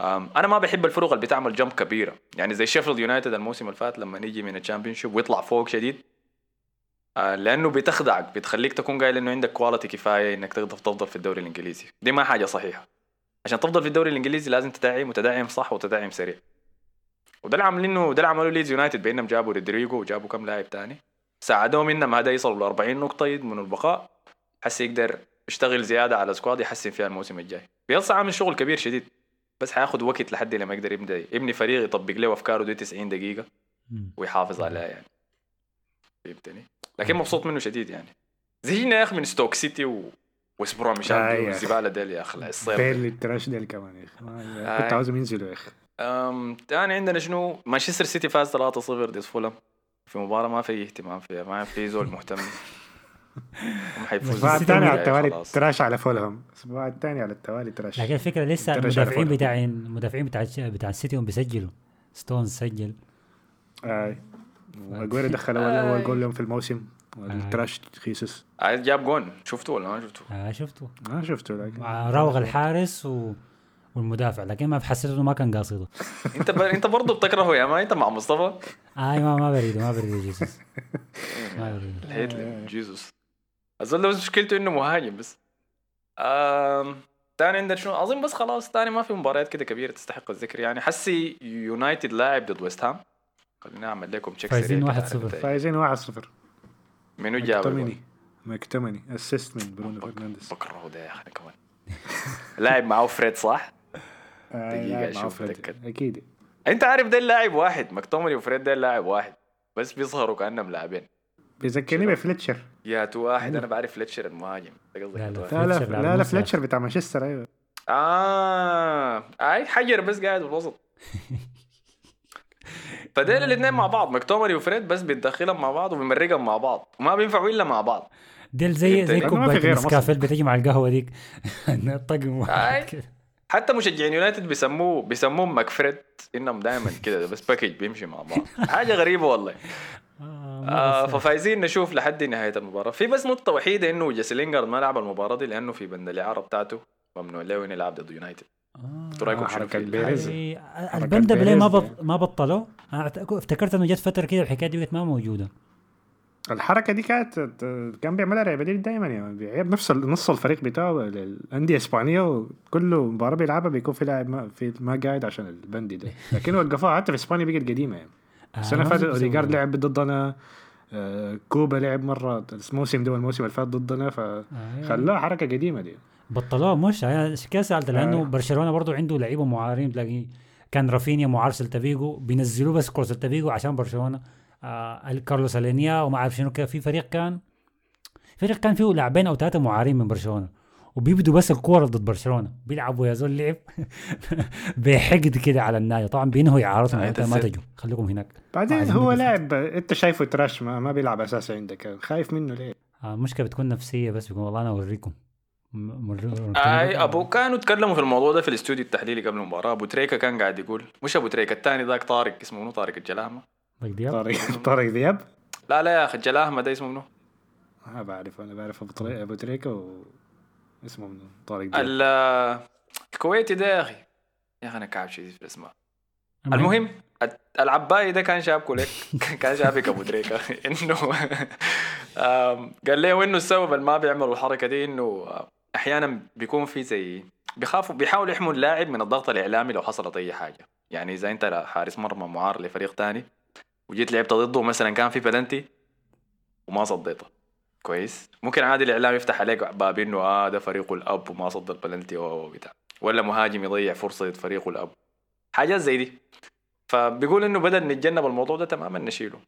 أنا ما بحب الفرق اللي بتعمل jump كبيرة. يعني زي شيفيلد يونايتد الموسم اللي فات لما نيجي من ال Championship ويطلع فوق شديد. آه، لأنه بتخدعك بتخليك تكون قايل إنه عندك quality كفاية إنك تقدر تفضل في الدوري الإنجليزي. دي ما حاجة صحيحة. عشان تفضل في الدوري الإنجليزي لازم تدعم وتدعم صح وتدعم سريع. وده اللي عاملينه ده اللي عملوه ليدز يونايتد بانهم جابوا رودريجو وجابوا كم لاعب تاني. ساعدوهم انهم هذا يصلوا ل 40 نقطة يضمنوا البقاء. حسي يقدر يشتغل زيادة على squad يحسن فيها الموسم الجاي. بيلسا عامل شغل كبير شديد بس حياخد وقت لحد لما يقدر يبدأ يبني فريق يطبق له أفكاره دي 90 دقيقة. ويحافظ عليها يعني. فهمتني؟ لكن مبسوط منه شديد يعني. زهقنا يا أخي من ستوك سيتي و ويست بروم مش آه، عارف يا أخي. الزباله ديل يا أخي الصيف بيرنلي ال trash ديل كمان يا أخي. كنت عاوزهم ينزلوا يا أخي. أم تاني عندنا شنو؟ مانشستر سيتي فاز 3-0 ضد فولم في مباراة ما في اهتمام فيها ما في زول مهتم. هم حيفوزوا. الأسبوع الثاني على التوالي. trash على فولهم. الأسبوع الثاني على التوالي trash لكن الفكرة لسه المدافعين. بتاع المدافعين بتاع بتاع السيتي هم بيسجلوا. ستونز سجل. أي. واجويرو دخل اول اول جول لهم في الموسم. وال trash خيسوس. عايز جاب جون. شفته ولا ما شفته؟ آه شفته ما شفته لكن راوغ الحارس و... والمدافع لكن ما حسيت انه ما كان قاصده. انت ب... انت برضه بتكرهه يا ما انت مع مصطفى؟ إي ما ما بريده ما بريده جيسوس. ما بريده. ال hater ده بس مشكلته إنه مهاجم بس. آم... تاني عندنا شنو؟ اظن بس خلاص تاني ما في مباريات كده كبيرة تستحق الذكر. يعني حسي يونايتد لاعب ضد ويست هام. خليني أعمل لكم check فايزين سريع كده 1-0. على النتائج. فايزين 1-0 منو جاب الجول؟ مكتومني مكتومني assist من برونو فرنانديز. بكرهه ده يا أخي كمان. لاعب معاه فريد صح؟ آه، معه فريد. أتأكد. أكيد. أنت عارف ده اللاعب واحد مكتومني وفريد ده اللاعب واحد بس بيظهروا كأنهم لاعبين. بيذكرني؟ بفليتشر. ياتو واحد أنا بعرف فليتشر المهاجم. لا، لا. لا لا لا فليتشر بتاع مانشستر أيوه. آه اي حجر بس قاعد بالوسط فديل الاثنين مع بعض مكتومري وفريد بس بيتدخلهم مع بعض وبيمرقهم مع بعض. وما بينفعوا إلا مع بعض. ديل زي زي في كوبايه اللي بتجي مع القهوة ديك. طقم. واحد كده حتى مشجعين يونايتد بيسموه بيسموه ماكفريد. إنهم دائما كده بس package بيمشي مع بعض. حاجة غريبة والله. آه، آه ففايزين نشوف لحد نهاية المباراة. في بس نقطة وحيدة إنه جيسي لينجارد ما لعب المباراة دي لأنه في بند الإعارة بتاعته ممنوع له إنه يلعب ضد يونايتد. آه. إنتوا رأيكم شنو حركة في بيريز. حركات البند ما بط... ما بطلوا أعت- افتكرت إنه جت فترة كده الحكاية دي ما موجودة. الحركة دي كانت كان بيعملها ريال مدريد دايما يعني بيعير نص الفريق بتاعه للأندية الإسبانية وكل مباراة بيلعبها بيكون في لاعب ما في ما قاعد عشان البند ده لكن وقفوها حتى في إسبانيا بقت قديمة يعني السنة آه، اللي فاتت اوديجارد. لعب ضدنا آه، كوبو لعب مرة الموسم ده والموسم اللي فات ضدنا آه، فخلاها حركة قديمة دي بطلوها مش عشان كده سألت لأنه. برشلونة برضو عنده لعيبة معارين تلاقيه كان رافينيا معار سيلتا فيجو بينزلوه بس كره سيلتا فيجو عشان برشلونة آه كارلوس ألينيا وما أعرف شنو في فريق كان فريق كان فيه لاعبين أو ثلاثة معارين من برشلونة وبيبدوا بس الكورة ضد برشلونة بيلعبوا يا زول لعب بحقد كده على النادي طبعا بينهوا اعارتهم آه، ما. تجوا خليكم هناك. بعدين هو. لاعب أنت شايفه trash ما, ما بيلعب أساسي عندك. خايف منه ليه؟ آه المشكلة بتكون نفسية بس بيكون والله أنا أوريكم. اي أبو كانوا تكلموا في الموضوع ده في الاستوديو التحليلي قبل المباراة. أبو تريكة كان قاعد يقول مش أبو تريكة الثاني ذاك طارق اسمه منو؟ طارق الجلاهمه طيب دياب. طارق طارق ذياب لا لا يا أخي الجلاهمه ده اسمه منو؟ ما بعرف أنا بعرف أبو طريقه أبو تريكة و اسمه منو؟ طارق ذياب ال- الكويتي ده يا أخي. يا أخي أنا كعب شديد في الأسماء. المهم. العباي ده كان شابكه لك كان شابك أبو دريكه إنه قال له انه السبب اللي ما بيعملوا الحركة دي إنه أحيانا بيكون في زي بيخافوا بيحاولوا يحموا اللاعب من الضغط الإعلامي لو حصلت أي حاجة. يعني إذا أنت حارس مرمى معار لفريق تاني وجيت لعبت ضده مثلا كان في بلنتي وما صديته. كويس. ممكن عادي الإعلام يفتح عليك باب إنه آه ده فريقه الأب وما صد البلنتي و بتاع. ولا مهاجم يضيع فرصة فريقه الأب. حاجات زي دي. فبيقول إنه بدل نتجنب الموضوع ده تماما نشيله.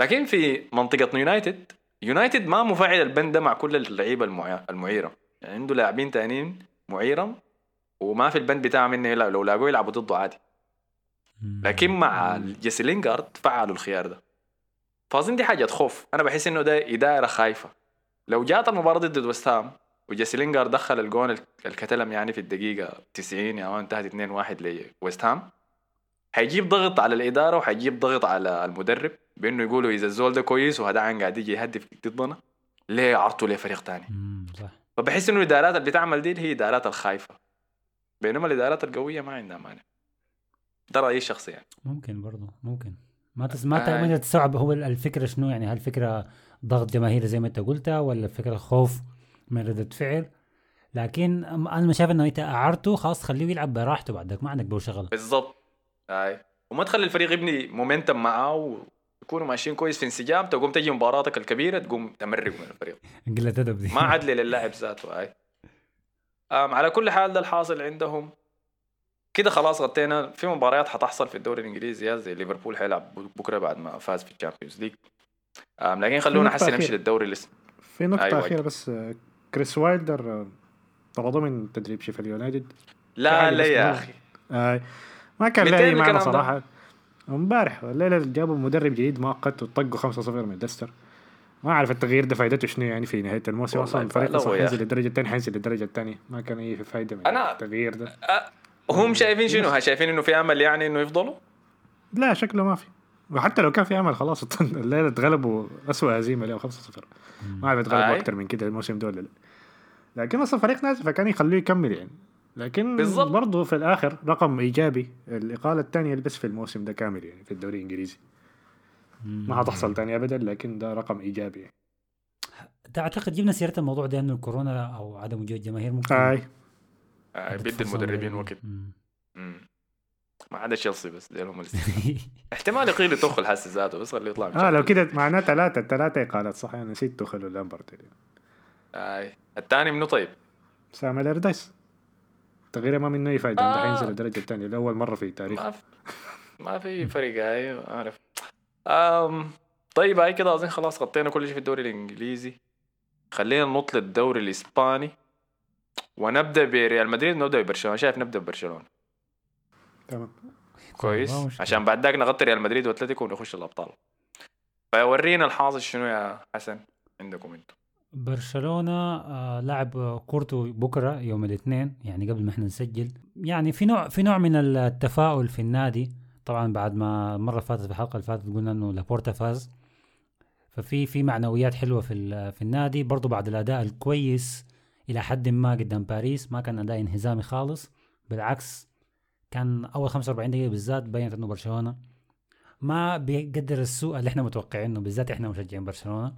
لكن في منطقة يونايتد يونايتد ما مفعل البند ده مع كل اللعيبة المعي- المعيرة. يعني عنده لاعبين تانيين معيرة وما في البند بتاعهم إنه يلعب- لو لاقوه يلعبوا ضده عادي. لكن مع جيسي لينجارد فعلوا الخيار ده. فاظن دي حاجة خوف أنا بحس إنه ده إدارة خايفة. لو جات المباراة ضد ويست هام وجيسي لينجارد دخل الجون ال- الكتلم يعني في الدقيقة 90 يا مان انتهت 2-1 لويست هام حيجيب ضغط على الإدارة وحيجيب ضغط على المدرب بإنه يقولوا إذا الزول ده كويس وهدعان قاعد يجي يهدف ضدنا ليه عرضته لفريق تاني؟ مم، صح. فبحس إنه الادارات اللي بتعمل دي هي إدارات الخايفة. بينما الإدارات القوية ما عندها مانع. ده رأيي الشخصي يعني. ممكن برضه ممكن. ما تس... ما آه. تستوعب هو الفكرة شنو؟ يعني هل فكرة ضغط جماهيري زي ما انت قلتها ولا فكرة خوف من ردة فعل؟ لكن أنا شايف إنه انت أعرته خلاص خليه يلعب براحته بعدك ما عندك بو شغل بالضبط. أي. وما تخلي الفريق يبني momentum معاه ويكونوا ماشيين كويس في انسجام تقوم تجي مباراتك الكبيرة تقوم تمرق من الفريق. قلة أدب دي. ما عدل للاعب ذاته أي. على كل حال ده الحاصل عندهم. كده خلاص غطينا. في مباريات حتحصل في الدوري الإنجليزي زي ليفربول حيلعب بكرة بعد ما فاز في ال Champions League. لكن خلونا حسي نمشي. للدوري لسه. في نقطة أيوة. أخيرة بس آه، كريس وايلدر آه، طردوه من تدريب شيفيلد يونايتد. لا لا بس يا أخي. آه ما كان له اي معنى؟ صراحة. امبارح الليلة جابوا مدرب جديد مؤقت وطقوا 5-0 من ليستر ما أعرف التغيير ده فائدته شنو يعني في نهاية الموسم. أصلا الفريق أصلا حينزل أخي. للدرجه الثانية حينزل للدرجه الثانية ما كان أي فائده من أنا- التغيير ده. هم شايفين شنو؟ شايفين إنه في أمل يعني إنه يفضلوا؟ لا شكله ما في وحتى لو كان في أمل خلاص الليلة اتغلبوا اسوء هزيمة لهم 5-0 ما اعرف يتغلبوا آي. أكثر من كده الموسم ده ولا لا لكن أصلا فريق نازل فكان يخلوه يكمل يعني لكن بالضبط. برضه في الآخر رقم إيجابي الإقالة الثانية بس في الموسم ده كامل يعني في الدوري الإنجليزي ما حتحصل تاني ابدا لكن ده رقم إيجابي يعني. تعتقد جبنا سيرة الموضوع ده إنه الكورونا أو عدم وجود جماهير ممكن اي يدي بيدي فرصة المدربين لل- وقت. ما عدا تشيلسي بس دي هم. احتمال يقيل يدخل حس ذاته بس خليه يطلع آه لو كده معناه ثلاثة ثلاثة إقالات صح أنا نسيت توخل ولامبرت يعني. آه. الثاني منو طيب؟ سام الردايس تغييره ما منه أي فائده آه. حينزل الدرجة الثانية لأول مرة في تاريخ ما في ما في فرق هاي عارف أم طيب هاي كده أظن خلاص غطينا كل شيء في الدوري الإنجليزي خلينا ننط للدوري الإسباني ونبدأ بريال مدريد ونبدا ببرشلونة. شايف نبدأ ببرشلونة. تمام. كويس. عشان بعد ذاك نغطي ريال مدريد وأتلتيكو ونخش الأبطال. فورينا الحاصل شنو يا حسن عندكم أنتم برشلونة آه لعب كورته بكرة يوم الاثنين يعني قبل ما إحنا نسجل. يعني في نوع في نوع من التفاؤل في النادي. طبعا بعد ما المره اللي فاتت في الحلقة اللي فاتت قلنا إنه لابورتا فاز. ففي في معنويات حلوة في في النادي. برضو بعد الأداء الكويس إلى حد ما قدام باريس ما كان أداء انهزامي خالص. بالعكس كان أول 45 دقيقة بالذات بينت إنه برشلونة. ما بيقدر السوء اللي إحنا متوقعينه بالذات إحنا مشجعين برشلونة.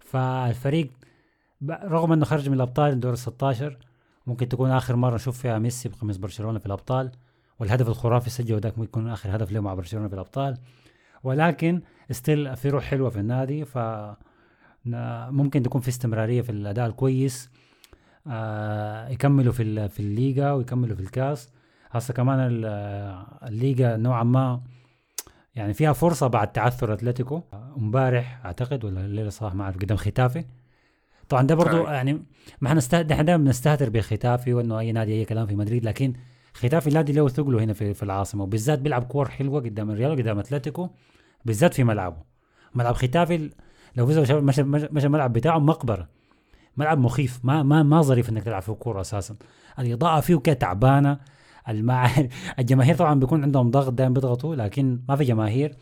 فالفريق رغم إنه خرج من الأبطال دور ال 16 ممكن تكون آخر مرة نشوف فيها ميسي بقميص برشلونة في الأبطال والهدف الخرافي سجله ذاك ممكن يكون آخر هدف له مع برشلونة في الأبطال. ولكن ستيل في روح حلوة في النادي ف ممكن تكون في استمرارية في الأداء الكويس آه يكملوا في في الليغا ويكملوا في الكاس هسه كمان ال- الليغا نوعا ما يعني فيها فرصة بعد تعثر أتلتيكو امبارح أعتقد ولا الليلة صراحة ما أعرف قدام ختافي طبعا ده برضو. يعني ما إحنا. إحنا دائما بنستهتر بختافي وإنه أي نادي أي كلام في مدريد لكن ختافي نادي له ثقله هنا في, في العاصمة وبالذات بيلعب كور حلوة قدام الريال وقدام أتلتيكو بالذات في ملعبه ملعب ختافي لو فزوا شاف- مشى الملعب بتاعه مقبرة. ملعب مخيف. ما ما ما ظريف إنك تلعب فيه كوره أساسا. الإضاءة فيه كده تعبانة. المع... الجماهير طبعا بيكون عندهم ضغط دائما بيضغطوا لكن ما في جماهير.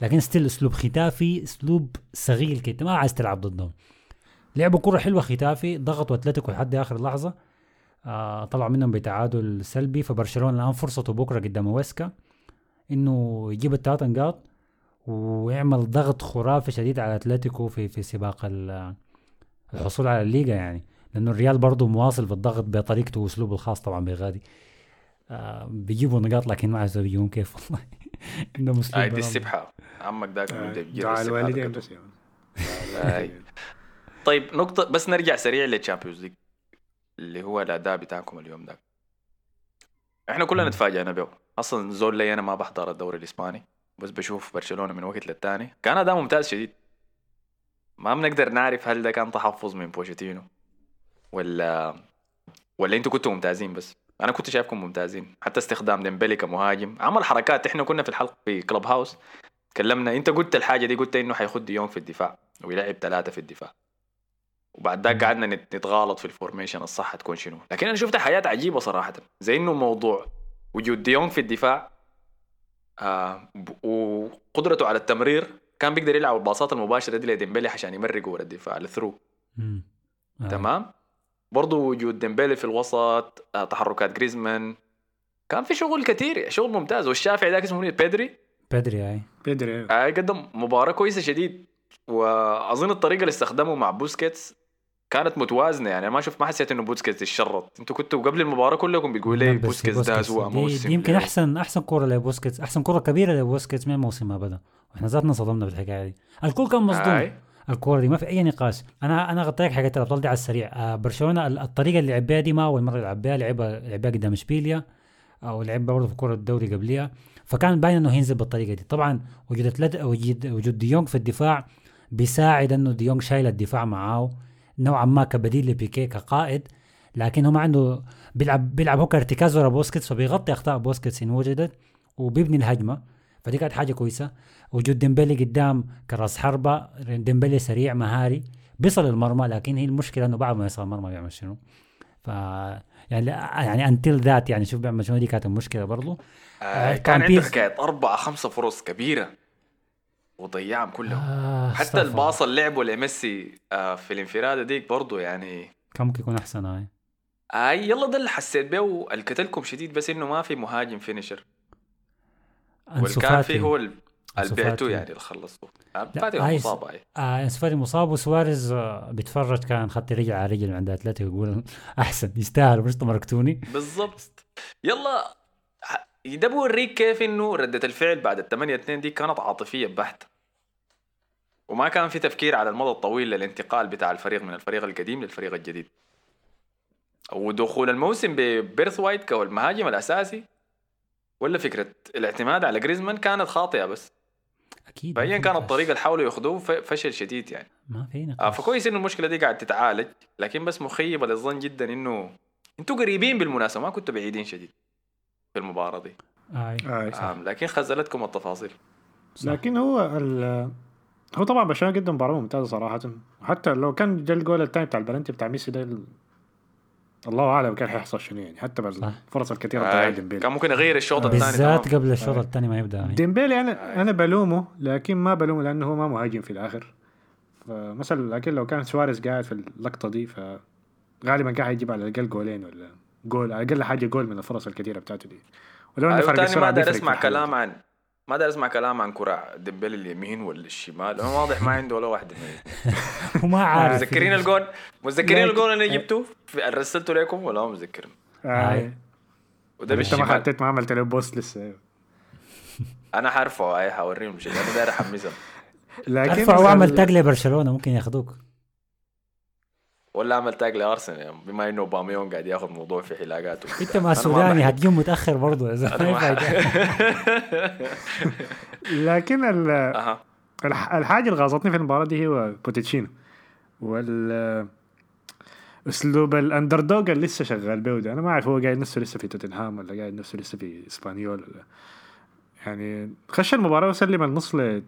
لكن still أسلوب ختافي أسلوب صغير كده. ما عايز تلعب ضدهم. لعبوا كرة حلوة ختافي. ضغطوا اتلتيكو لحد آخر لحظة. آه طلعوا منهم بتعادل سلبي. فبرشلونة الآن فرصته بكرة قدام ويسكا. إنه يجيب الثلاث نقاط. ويعمل ضغط خرافي شديد على أتلتيكو في في سباق ال- الحصول على الليغا يعني لأنه الريال برضه مواصل في الضغط بطريقته وأسلوبه الخاص طبعا بغادي آه بيجيبوا نقاط لكن ما أعرف بيجيبون كيف والله عندهم اسلوب هاي دي. السبحة عمك ذاك يجري دعاء الوالدين. بس. طيب نقطة بس نرجع سريع لل Champions League اللي هو الأداء بتاعكم اليوم ده إحنا كلنا. تفاجئنا به أصلا زول لي أنا ما بحضر الدوري الإسباني بس بشوف برشلونة من وقت للتاني. كان أداء ممتاز شديد. ما بنقدر نعرف هل ده كان تحفظ من بوشيتينو ولا ولا أنتوا كنتوا ممتازين بس. أنا كنت شايفكم ممتازين. حتى استخدام ديمبلي كمهاجم. عمل حركات. إحنا كنا في الحلقة في Clubhouse تكلمنا. أنت قلت الحاجة دي قلت إنه حيخد دي يونج في الدفاع. ويلعب ثلاثة في الدفاع. وبعد ذاك قعدنا نت- نتغالط في ال formation الصح تكون شنو. لكن أنا شفت حاجة عجيبة صراحة. زي إنه موضوع وجود دي يونج في الدفاع آه وقدرته على التمرير كان بيقدر يلعب الباصات المباشرة دي لديمبلي عشان يمرق ورا الدفاع ال through. آه. تمام؟ برضه وجود ديمبلي في الوسط آه، تحركات جريزمان. كان في شغل كثير شغل ممتاز. والشافع ذاك اسمه مين؟ بيدري؟ بيدري أي بيدري آه، قدم مباراة كويسة شديد. وأظن الطريقة اللي استخدمه مع بوسكيتس كانت متوازنة يعني. ما شفت ما حسيت إنه بوسكيتس يتشرط أنتوا كنتوا قبل المباراة كلكم بتقولوا لي بوسكيتس ده اسوء موسم. دي يمكن له. احسن أحسن كوره لبوسكيتس أحسن كوره كبيرة لبوسكيتس من الموسم ما بدا وإحنا ذاتنا صدمنا بالحكاية دي. الكل كان مصدوم. الكورة دي ما في أي نقاش. أنا أنا غطيت حاجة الأبطال دي على السريع. آه برشلونة ال- الطريقة اللي لعب بها دي ما أول مرة يلعب بها لعبها لعبها قدام إشبيليا. أو لعب برضه في كرة الدوري قبليها. فكان باين إنه هينزل بالطريقة دي. طبعا. وجود وجود ديونج في الدفاع بيساعد إنه ديونج شايل الدفاع معاه. نوعا ما كبديل لبيكي كقائد لكن هو ما عنده بيلعب بيلعب هو كارتكاز ورا بوسكيتس فبيغطي أخطاء بوسكيتس إن وجدت وبيبني الهجمة. فدي كانت حاجة كويسة. وجود ديمبلي قدام كراس حربة ديمبلي سريع مهاري بيصل المرمى لكن هي المشكلة إنه بعد ما يصل المرمى بيعمل شنو. ف يعني يعني انتل ذات يعني شوف بيعمل شنو دي كانت المشكلة برضه آه كان كان عنده حكايه أربعة خمسة فرص كبيرة. وضيعهم كلهم. آه حتى الباص اللي لعبه لميسي آه في الانفراد ديك برضه يعني كان ممكن يكون أحسن هاي؟ اي يلا ده اللي حسيت بيه الكتلكم شديد بس إنه ما في مهاجم finisher. واللي كان. فيه هو ال- أنسو اللي بعته فاتي. يعني اللي خلصته آه، فاتي مصاب هاي آه. فاتي مصاب وسواريز آه بيتفرج كان خط رجل على رجل عند أتلتيكو يقول أحسن يستاهل مش تمركتوني بالضبط. يلا ده بوريك كيف إنه ردة الفعل بعد الثمانية اتنين دي كانت عاطفية بحتة وما كان في تفكير على المدى الطويل للانتقال بتاع الفريق من الفريق القديم للفريق الجديد. ودخول الموسم ببيرث وايت كالمهاجم الأساسي؟ ولا فكرة الاعتماد على جريزمان كانت خاطئة بس؟ أكيد في كان نقاش. الطريقة اللي حاولوا يأخذوه فشل شديد يعني. ما في آه نقاش فكويس إنه المشكلة دي قاعد تتعالج لكن بس مخيبة للظن جدا إنه أنتوا قريبين بالمناسبة ما كنتوا بعيدين شديد. في المباراة دي آه. آه صح. آه لكن خزلتكم التفاصيل صح. لكن هو ال هو طبعا برشلونة قدم مباراة ممتازة صراحة حتى لو كان جا الجول الثاني بتاع البلنتي بتاع ميسي ده ال- الله أعلم كان حيحصل شنو يعني حتى بالفرص الكثيرة بتاع آه ديمبيلي كان ممكن يغير الشوط الثاني بالذات. قبل الشوط الثاني ما يبدأ آه. ديمبيلي أنا أنا بلومه لكن ما بلومه لأنه هو ما مهاجم في الآخر فمثلا لكن لو كان سواريز قاعد في اللقطة دي فغالبا كان حيجيب على الأقل جولين ولا جول على الاقل حاجة جول من الفرص الكثيرة بتاعته دي. ولو إنه أيوة فرق السرعه ما في أسمع. كلام عن ما دار أسمع كلام عن كرة ديمبلي اليمين ولا الشمال هو واضح ما عنده ولا واحدة وما عارف. متذكرين الجول؟ متذكرين الجول اللي جبته؟ في رسلته لكم ولا ما متذكرين آه. آه. وده أنت ما بالشمال. حطيت ما عملت له post لسه. أنا حرفع أي حوريهم شيء. أنا داير احمسهم لكن ارفع واعمل tag لبرشلونة ممكن ياخذوك ولا عمل tag لأرسنال يعني بما إنه اوباميون قاعد ياخذ موضوع في حلاقاته. أنت ما أنا سوداني بحب- هتجيب متأخر برضه يا زلمه. لكن ال- الحاجة اللي غاظتني في المباراة دي هو بوتيتشينو. وال أسلوب ال underdog اللي لسه شغال بيه ده أنا ما أعرف هو قاعد نفسه لسه في توتنهام ولا قاعد نفسه لسه في إسبانيول ولا. يعني خش المباراة وسلم النص ل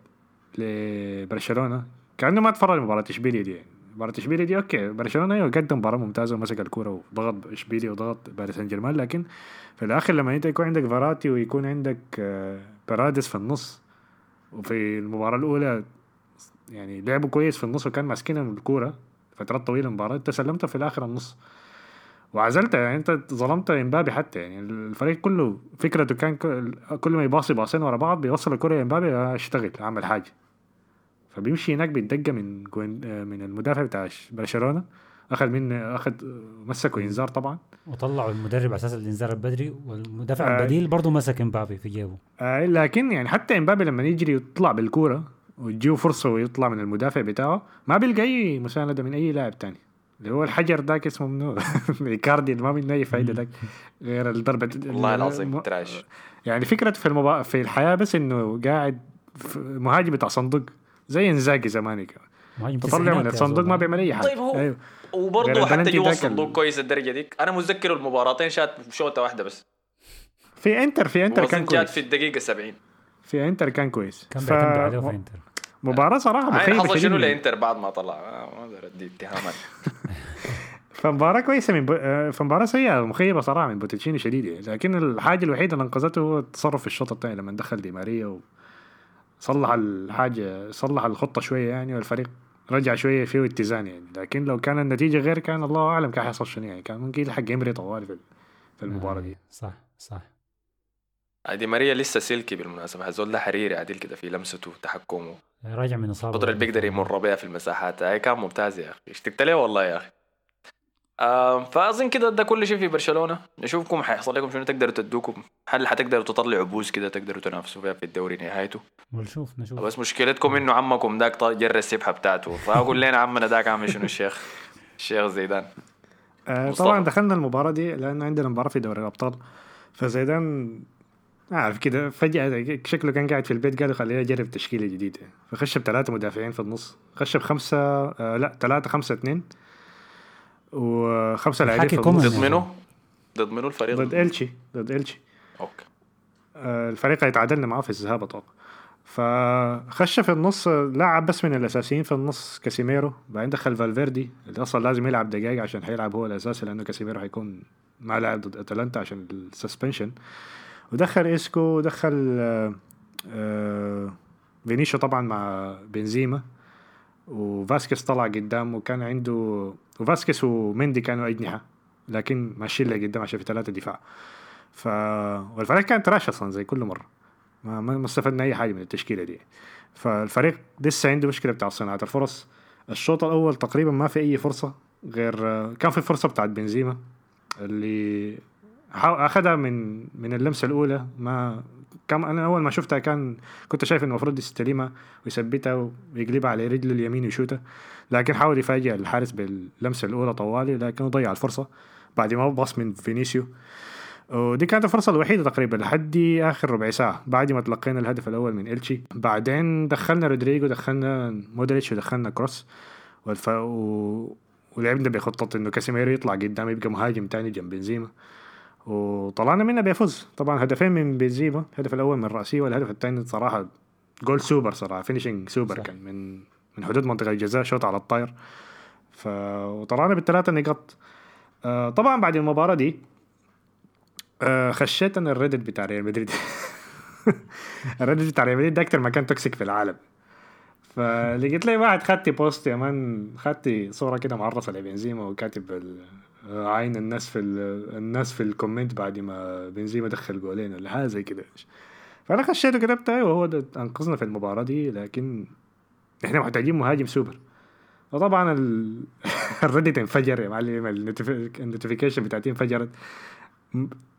لبرشلونة. كأنه ما اتفرج مباراة اشبيليا دي يعني. مباراه اشبيليا دي okay. برشلونة أيوه قدم مباراة ممتازة ومسك الكورة وضغط اشبيليا وضغط باريس سان جيرمان لكن في الآخر لما انت يكون عندك فاراتي ويكون عندك آه، بارادس في النص وفي المباراة الأولى يعني لعبوا كويس في النص وكان ماسكين الكورة فترات طويلة المباراة أنت سلمتها في الآخر النص. وعزلت يعني أنت ظلمت إمبابي حتى يعني الفريق كله فكرته كان كل- ما يباصي باصين ورا بعض بيوصل الكره لإمبابي اشتغل اعمل حاجة. فبيمشي هناك بيتدقى من جوين من المدافع بتاع برشلونة. أخذ من أخذ مسكه إنذار طبعا. وطلعوا المدرب على أساس الإنذار البدري والمدافع آه. البديل برضه مسك إمبابي في جيبه. آه لكن يعني حتى إمبابي لما يجري ويطلع بالكورة وتجيه فرصة ويطلع من المدافع بتاعه ما بيلقى أي مساندة من أي لاعب تاني. اللي هو الحجر ذاك اسمه منو؟ إيكاردي ما منه أي فايدة ذاك غير الضربة. والله العظيم تراش. يعني فكرة في المبا... في الحياة بس إنه قاعد مهاجم بتاع صندوق. زي انزاجي زمان كده. تطلع من الصندوق. ما بيعمل أي حاجة. طيب هو- أيوه. وبرضه حتى جوا الصندوق ال- كويس الدرجة ديك. أنا متذكر المباراتين شات شوطة واحدة بس. في إنتر في إنتر كان وظن جات كويس. في الدقيقة 70 في إنتر كان كويس. كان ف... بيعتمد عليه في إنتر. مباراة صراحة عين مخيبة حصل شنو لإنتر بعد ما طلع؟ آه، ما أقدر أدي اتهامات. فمباراة كويسة من ب... آه، فمباراة سيئة مخيبة صراحة من بوتشيني شديد يعني. لكن الحاجة الوحيدة اللي أنقذته هو التصرف في الشوط الثاني لما دخل دي ماريا وصلح الحاجة صلح الخطة شوية يعني والفريق رجع شوية فيه اتزان يعني. لكن لو كان النتيجة غير كان الله أعلم كان حيحصل شنو يعني. كان ممكن يلحق يمري طوالي في في المباراة دي. آه، صح صح. دي ماريا لسه سلكي بالمناسبة. هزول ده حريري عديل كده في لمسته وتحكمه. راجع من إصابة القدره اللي بيقدر يمر بيها في المساحات. هاي كان ممتاز يا أخي. اشتقت له والله يا أخي؟ آم، فأظن كده ده كل شيء في برشلونة. نشوفكم حيحصل لكم شنو تقدروا تدوكم. هل حتقدروا تطلعوا بوز كده تقدروا تنافسوا فيها في الدوري نهايته؟ ونشوف نشوف. بس مشكلتكم إنه عمكم داك طا- جرى السبحة بتاعته. فأقول لنا عمنا داك عامل شنو الشيخ؟ الشيخ زيدان. آه. طبعا دخلنا المباراة دي لأن عندنا مباراة في دوري الأبطال. فزيدان عارف كده فجأة شكله كان قاعد في البيت قالوا خليني أجرب تشكيلة جديدة. فخش بثلاثة مدافعين في النص. خش بخمسة آه لا ثلاثة خمسة اثنين. وخمسة لاعبين في حكي كومان. ضد منو؟ ضد منو الفريق؟ ضد إلشي ضد إلشي okay آه، الفريق اللي تعادلنا معاه في الذهاب أتوقع فخش في النص لعب بس من الأساسيين في النص كاسيميرو بعدين دخل فالفيردي اللي أصلا لازم يلعب دقائق عشان حيلعب هو الأساسي لأنه كاسيميرو حيكون ما لعب ضد أتلانتا عشان ال suspension ودخل اسكو ودخل آه، آه، فينيشيو طبعا مع بنزيما وفاسكيز طلع قدام وكان عنده وفاسكيز ومندي كانوا اجنحه لكن ماشيين لقدام عشان في ثلاثة دفاع. ف والفريق كان trash أصلا زي كل مرة. ما ما استفدنا أي حاجة من التشكيلة دي. فالفريق لسه عنده مشكلة بتاع صناعة الفرص. الشوط الأول تقريبا ما في أي فرصة غير كان في فرصة بتاعت بنزيما اللي أخذها من من اللمسة الأولى. ما كم أنا أول ما شفتها كان كنت شايف إنه المفروض يستلمها ويثبتها ويقلبها على رجله اليمين ويشوتها. لكن حاول يفاجئ الحارس باللمسة الأولى طوالي لكنه ضيع الفرصة. بعد ما باص من فينيسيو. ودي كانت الفرصة الوحيدة تقريبا لحد آخر ربع ساعة بعد ما تلقينا الهدف الأول من إلشي بعدين دخلنا رودريجو دخلنا مودريتش ودخلنا كروس. والف... و... ولعبنا بخطة إنه كاسيميرو يطلع قدام يبقى مهاجم تاني جنب بنزيما. وطلعنا منها بفوز طبعا هدفين من بنزيما الهدف الأول من رأسي والهدف الثاني صراحة جول سوبر صراحة finishing super صح. كان من من حدود منطقة الجزاء شوط على الطاير. ف... وطلعنا بالثلاثة نقاط. آه طبعا بعد المباراة دي آه خشيت أنا ال Reddit بتاع ريال مدريد ال Reddit بتاع ريال مدريد ده أكتر مكان toxic في العالم. فلقيت لي واحد خاتي post يا man خاتي صورة كده معرصه لبنزيما وكاتب عين الناس في ال- الناس في ال comment بعد ما بنزيما دخل جولين ولا حاجة زي كده. فأنا خشيت وكتبت أيوه هو ده أنقذنا في المباراة دي لكن إحنا محتاجين مهاجم سوبر. وطبعا ال... ال Reddit انفجر يا معلم ال notification بتاعتي انفجرت.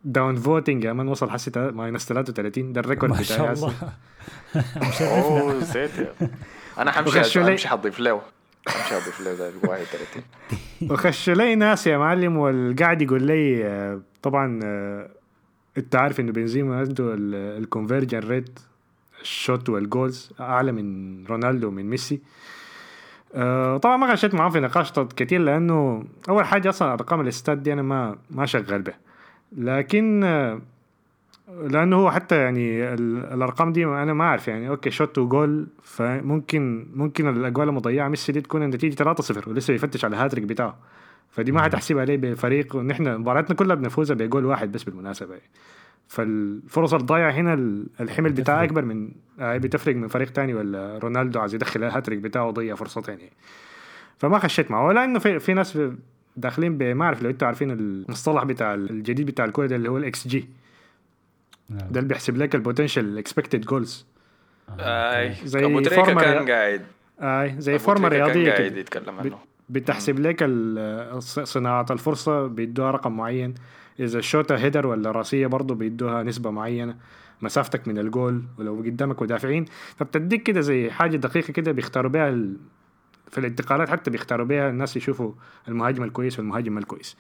downvoting يا man وصل حسي تا- minus 33 ده ال record ما بتاعي شاء هسه. الله. مشرفنا أوه. أنا حمشي امشي حضيف له امشي حضيف له ده 31 وخش لي ناس يا معلم والقاعد يقول لي آه، طبعا آه، أنت عارف إنه بنزيما عنده ال conversion rate ال shot وال goals أعلى من رونالدو ومن ميسي. آه، طبعا ما خشيت معاه في نقاش كتير لأنه أول حاجة أصلا أرقام ال stats دي أنا ما ما شغال بها لكن آه، لأنه هو حتى يعني ال- الأرقام دي أنا ما أعرف يعني okay shot و goal فممكن ممكن الاجوال المضيعة ميسي دي تكون النتيجه 3-0 ولسه بيفتش على الهاتريك بتاعه. فدي ما حتحسب عليه بفريق ونحن مباراتنا كلها بنفوزها بجول واحد بس بالمناسبة يعني. فالفرص الضايعة هنا ال- الحمل بتاعها بتفرق. أكبر من آه، بتفرق من فريق تاني ولا رونالدو عايز يدخل الهاتريك بتاعه وضيع فرصتين يعني. فما خشيت معه. ولا إنه في, في ناس داخلين ب- ما أعرف لو أنتوا عارفين المصطلح بتاع الجديد بتاع الكورة ده اللي هو الاكس جي نعم. ده اللي بيحسب لك ال potential expected goals أي. زي أبو تريكة فورمر كان قاعد. أي. زي فورمه تريكة كان رياضية قاعد يتكلم عنه. بتحسب لك ال- الص- صناعة الفرصة بيدوها رقم معين. إذا الشوطة header ولا راسية برضه بيدوها نسبة معينة. مسافتك من الجول ولو قدامك مدافعين. فبتديك كده زي حاجة دقيقة كده بيختاروا بيها ال... في الانتقالات حتى بيختاروا بيها الناس يشوفوا المهاجم الكويس والمهاجم الكويس.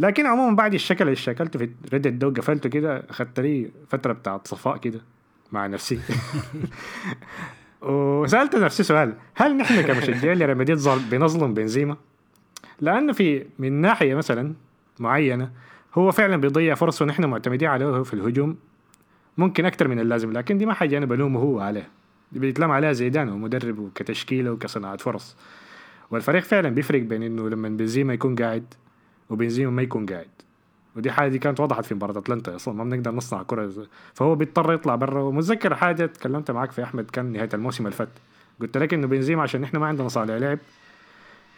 لكن عموما بعد الشكل اللي شكلته في ريدت ده وقفلته كده اخدت لي فترة بتاعت صفاء كده مع نفسي. وسألت نفسي سؤال هل نحن كمشجعين لريال مدريد ظل- بنظلم بنزيما؟ لأنه في من ناحية مثلا معينة هو فعلا بيضيع فرص ونحن معتمدين عليه في الهجوم. ممكن أكثر من اللازم لكن دي ما حاجة أنا بلومه هو عليه. دي بيتلام عليها زيدان ومدرب وكتشكيلة وكصناعة فرص. والفريق فعلا بيفرق بين إنه لما بنزيما يكون قاعد وبنزيما ما يكون قاعد. ودي حاجة دي كانت وضحت في مباراة أتلانتا أصلا ما بنقدر نصنع كرة. فهو بيضطر يطلع برا. ومتذكر حاجة تكلمت معاك في أحمد كان نهاية الموسم اللي فات. قلت لك إنه بنزيما عشان إحنا ما عندنا صانع لعب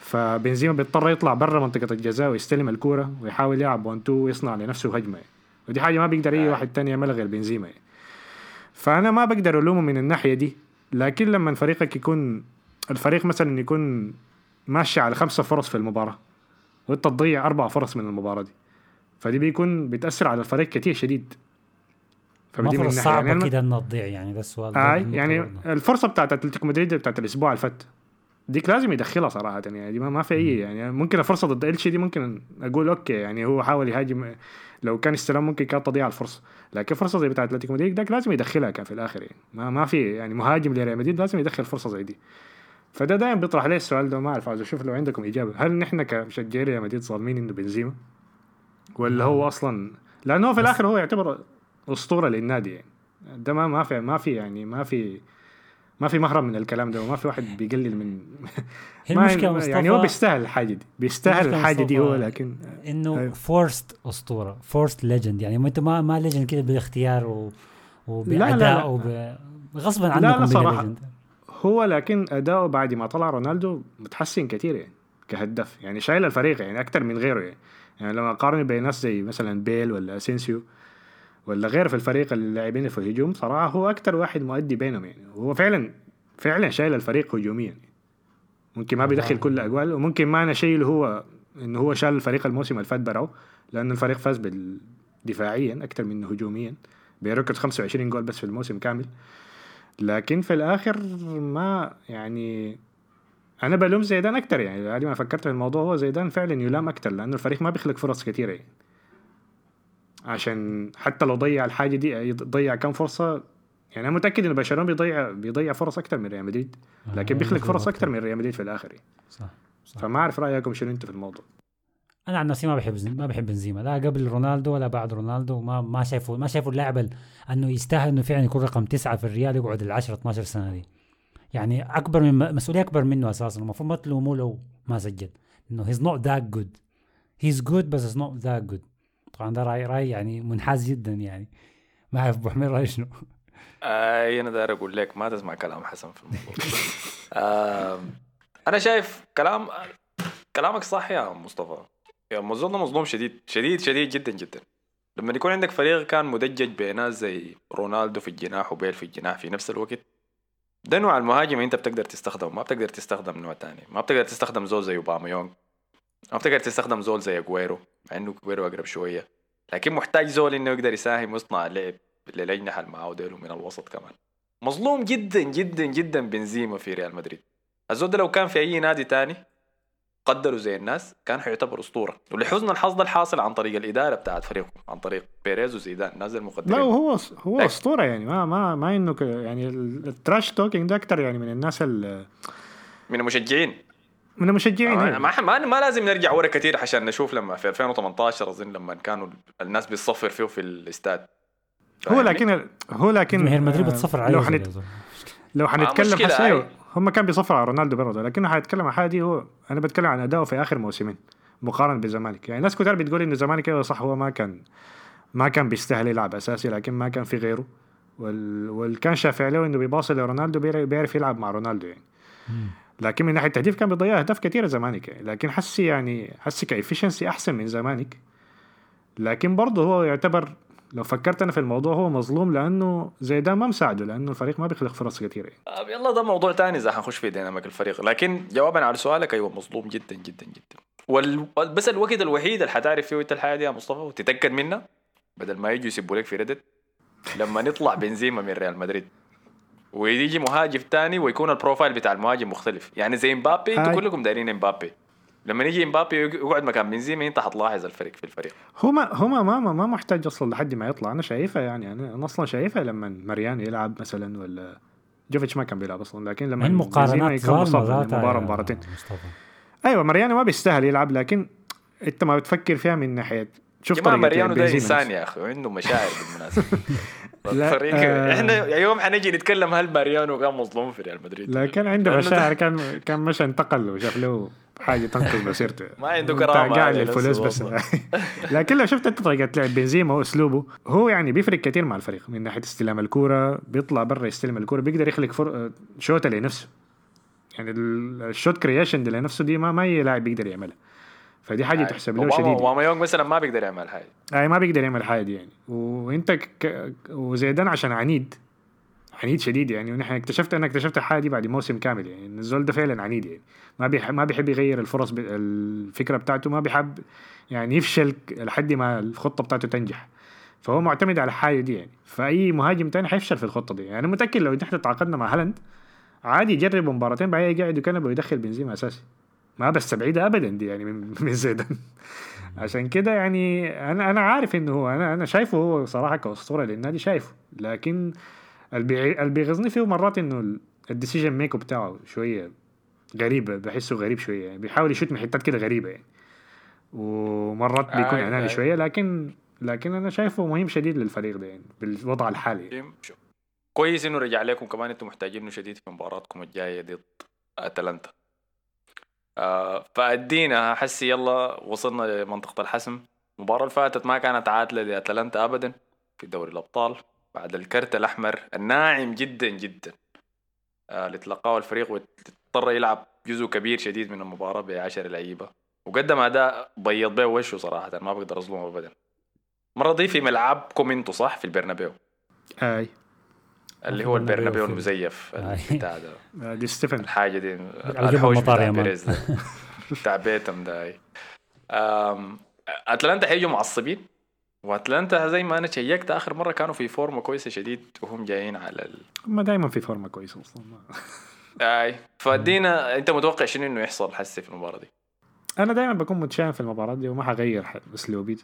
فبنزيما بيضطر يطلع برا منطقة الجزاء ويستلم الكورة ويحاول يلعب 1 2 ويصنع لنفسه هجمة. يعني. ودي حاجة ما بيقدر أي واحد تاني يعملها غير بنزيما. يعني. فأنا ما بقدر ألومه من الناحية دي لكن لما فريقك يكون الفريق مثلا يكون ماشي على خمسة فرص في المباراة وانت تضيع أربع فرص من المباراة دي. فدي بيكون بتأثر على الفريق كتير شديد. ما فدي من. صعبة أنا- كده إنها تضيع يعني ده السؤال النقطة يعني برضه. الفرصة بتاعت أتلتيكو مدريد بتاعت الأسبوع اللي فات ديك لازم يدخلها صراحة يعني دي ما, في أي يعني ممكن الفرصة ضد إلشي دي ممكن أقول أوكي يعني هو حاول يهاجم لو كان استلام ممكن كانت تضيع الفرصة. لكن فرصة زي بتاعت أتلتيكو مدريد داك لازم يدخلها كان في الآخر يعني. ما, ما في يعني مهاجم لريال مدريد لازم يدخل فرصة زي دي. فده دائما بيطرح لي السؤال ده ما أعرف عايز أشوف لو عندكم إجابة. هل نحن كمشجعين ريال مدريد ظالمين إنه بنزيما؟ ولا هو أصلا لأنه في الآخر هو يعتبر أسطورة للنادي يعني ده ما ما في ما في يعني ما في ما في مهرب من الكلام ده وما في واحد بيقلل من هي المشكلة يعني هو بيستاهل الحاجة دي بيستاهل الحاجة دي هو لكن إنه أيوه. فورست أسطورة فورست ليجند يعني ما أنت ما ما ليجند كده باختيار و... لا، لا. وبأداء وب... غصبا لا، عنكم بقى صراحة. legend. هو لكن أداؤه بعد ما طلع رونالدو متحسن كثير يعني كهداف يعني شايل الفريق يعني أكثر من غيره يعني يعني لما أقارن بين ناس زي مثلا بيل ولا أسينسيو ولا غيره في الفريق اللاعبين في الهجوم صراحة هو أكثر واحد مؤدي بينهم يعني. هو فعلا فعلا شايل الفريق هجوميا يعني. ممكن ما بيدخل كل الأجوال وممكن ما أنا شايله هو انه هو شال الفريق الموسم اللي فات برعه لأن الفريق فاز بال- دفاعيا أكثر منه هجوميا بركض 25 جول بس في الموسم كامل. لكن في الآخر ما يعني أنا بلوم زيدان أكثر يعني بعد ما فكرت في الموضوع هو زيدان فعلا يلام أكثر لأنه الفريق ما بيخلق فرص كثيره يعني عشان حتى لو ضيع الحاجة دي ضيع كم فرصة يعني أنا متأكد انه برشلونة بيضيع بيضيع فرص أكثر من ريال مدريد لكن بيخلق فرص. أكثر من ريال مدريد في الآخر يعني. صح صح فما أعرف رأيكم شنو أنتم في الموضوع أنا عن نفسي ما بحب ما بحب بنزيما لا قبل رونالدو ولا بعد رونالدو ما ما شايفه ما شايفه اللاعب ال- أنه يستاهل إنه فعلا يكون رقم تسعة في الريال يقعد ال 10 12 سنة دي يعني أكبر من مسؤولية أكبر منه أساسا. المفروض ما تلوموه لو ما سجل. إنه he's not that good he's good بس he's not that good طبعا ده راي رأي يعني منحاز جدا يعني. ما أعرف أبو حميد راي شنو. اي أنا داير أقول لك ما تسمع كلام حسن في الموضوع. آم، أنا شايف كلام كلامك صح يا مصطفى. يا مظل مظلوم شديد شديد شديد جدا جدا. لما يكون عندك فريق كان مدجج بناس زي رونالدو في الجناح وبيل في الجناح في نفس الوقت ده نوع المهاجم انت بتقدر تستخدمه. ما بتقدر تستخدم نوع تاني. ما بتقدر تستخدم زول زي اوباميونج ما بتقدر تستخدم زول زي اجويرو مع انه اجويرو اقرب شوية. لكن محتاج زول انه يقدر يساهم ويصنع لعب معاه ديل ومن الوسط كمان. مظلوم جدا جدا جدا بنزيما في ريال مدريد. الزول ده لو كان في أي نادي تاني قدروا زي الناس كان حيعتبر أسطورة ولحسن الحظ ده الحاصل عن طريق الإدارة بتاعت فريقه عن طريق بيريز وزيدان ناس لا المقدرين وهو هو لكن- أسطورة يعني ما ما ما إنه ك- يعني ال- ال trash talking ده أكثر يعني من الناس ال- من المشجعين من المشجعين ما, يعني. ما, ما, ما لازم نرجع ورا كثير عشان نشوف لما في 2018 أظن لما كانوا الناس بتصفر فيه في الاستاد هو؟ لكن هو لكن جماهير مدريد آه، بتصفر لو عليه حنت يا زول. لو حنتكلم مشكلة، حس أي. أيوه هم كان بيصفروا على رونالدو برضه لكن حنتكلم عن حاجة دي هو أنا بتكلم عن أداؤه في آخر موسمين مقارنة بالزمالك يعني ناس كتير بتقول إنه الزمالك أيوه صح هو ما كان ما كان بيستاهل يلعب أساسي لكن ما كان في غيره وال... والكان شافع له إنه بيباصي لرونالدو بيعرف يلعب مع رونالدو يعني. لكن من ناحية التهديف كان بيضيع أهداف كثيره زمانك يعني. لكن حسي يعني حسي كافشنسي أحسن من زمانك لكن برضه هو يعتبر لو فكرت أنا في الموضوع هو مظلوم لأنه زيدان ما مساعده لأنه الفريق ما بيخلق فرص كثيره يعني. آه، يلا ده موضوع تاني إذا حنخش في ديناميك الفريق. لكن جوابا على سؤالك أيوه مظلوم جدا جدا جدا. وال... بس الوقت الوحيد اللي حتعرف فيه انت الحاجة دي يا مصطفى وتتأكد منها بدل ما يجوا يسيبوا لك في ريدت لما نطلع بنزيما من ريال مدريد. ويجي مهاجم تاني ويكون ال profile بتاع المهاجم مختلف. يعني زي امبابي أنتوا. كلكم دايرين امبابي لما يجي امبابي يقعد مكان بنزيما انت حتلاحظ الفرق في الفريق. هو ما هو ما ما, ما محتاج أصلا لحد ما يطلع. أنا شايفها يعني أنا, أنا أصلا شايفها لما مريان يلعب مثلا ولا جوفيتش ما كان بيلعب أصلا لكن لما المقارنات ذاتها مباراه مباراتين؟ أيوه مريانو ما بيستاهل يلعب لكن أنت ما بتفكر فيها من ناحية شوف جماعة طريقة ماريانو ده إنسان. يا أخي وعنده مشاعر بالمناسبة. لا، الفريق آه. إحنا يوم حنجي نتكلم هل ماريانو كان مظلوم في ريال مدريد؟ لكن عنده مشاعر كان كان مشى انتقل وشاف له حاجة تنقذ مسيرته. ما عنده أنت كرامة قاعد للفلوس بس. لكن لو شفت انت طريقة لعب بنزيما وأسلوبه هو يعني بيفرق كثير مع الفريق. من ناحية استلام الكورة بيطلع برا يستلم الكورة بيقدر يخلق فر... شوطه لنفسه. يعني ال- الـ shot creation دي لنفسه دي ما ما أي لاعب بيقدر يعملها. فدي حاجة تحسب له شديد. وما يونغ مثلا ما بيقدر يعمل حاجة. أي ما بيقدر يعمل حاجة دي يعني. وإنت ك... وزيدان عشان عنيد عنيد شديد يعني ونحن اكتشفت أنا اكتشفت الحاجة دي بعد موسم كامل يعني إن الزول ده فعلا عنيد يعني. ما بيح... ما بيحب يغير الفرص ب... الفكرة بتاعته ما بيحب يعني يفشل لحد ما الخطة بتاعته تنجح. فهو معتمد على الحاجة دي يعني. فأي مهاجم تاني حيفشل في الخطة دي يعني. أنا متأكد لو نحن تعاقدنا مع هالاند عادي يجرب مباراتين بعدين يقعد كنبه ويدخل بنزيما أساسي. ما بستبعدها ابدا دي يعني من من زيدان. عشان كده يعني أنا أنا عارف إنه هو أنا أنا شايفه هو صراحة كأسطورة للنادي شايفه. لكن اللي بيغزني فيه مرات إنه ال decision make بتاعه شوية غريب بحسه غريب شوية يعني بيحاول يشوت من حتات كده غريبة يعني ومرات بيكون آه، اناني آه. شوية لكن لكن أنا شايفه مهم شديد للفريق ده يعني بالوضع الحالي يعني. شوف. كويس إنه رجع لكم كمان إنتم محتاجينه شديد في مباراتكم الجاية ضد أتلانتا آه فأدينا حسي يلا وصلنا لمنطقة الحسم المباراة اللي فاتت ما كانت عادلة لأتلانتا ابدا في دوري الأبطال بعد الكرت الأحمر الناعم جدا جدا. آه اللي تلقاه الفريق واضطر يلعب جزء كبير شديد من المباراة بعشر لعيبة. وقدم أداء بيض بيه وشه صراحة ما بقدر أظلمه ابدا. المره دي في ملعبكم أنتوا صح؟ في البرنابيو. أي. اللي هو البرنابيو المزيف. بتاع ده. آه، دي ستيفن. الحاجة دي الحوش المطار بتاع يا man. بيريز ده. بتاع بيتم ده أي. أم، أتلانتا حيجوا معصبين وأتلانتا زي ما أنا check ت آخر مرة كانوا في form ة كويسة شديد وهم جايين على ال... هم دائما في form ة كويسة أصلا. أي. فادينا أنت متوقع شنو إنه يحصل حسي في المباراة دي؟ أنا دايما بكون متشائم في المباراة دي وما حغير اسلوبي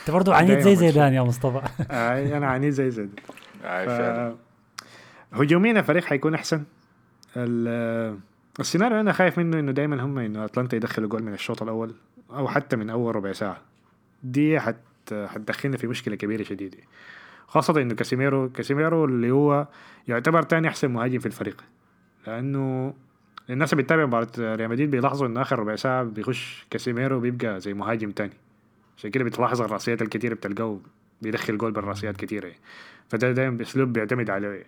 أنت برضه عنيد زي زيدان يا مصطفى. أي أنا عنيد زي زي ده. اي. فعلا. هجوميا الفريق حيكون أحسن. ال- السيناريو أنا خايف منه إنه دائما هم إنه أتلانتا يدخلوا جول من الشوط الأول أو حتى من أول ربع ساعة. دي حت حتدخلنا في مشكلة كبيرة شديدة. خاصة إنه كاسيميرو كاسيميرو اللي هو يعتبر تاني أحسن مهاجم في الفريق. لأنه الناس اللي بتتابع مباراة ريال مدريد بيلاحظوا إنه آخر ربع ساعة بيخش كاسيميرو بيبقى زي مهاجم تاني. عشان كده بتلاحظ الرأسيات الكتيرة بتلقاه بيدخل جول بالرأسيات كتيرة. يعني. فده دايما بأسلوب بيعتمد عليه. يعني.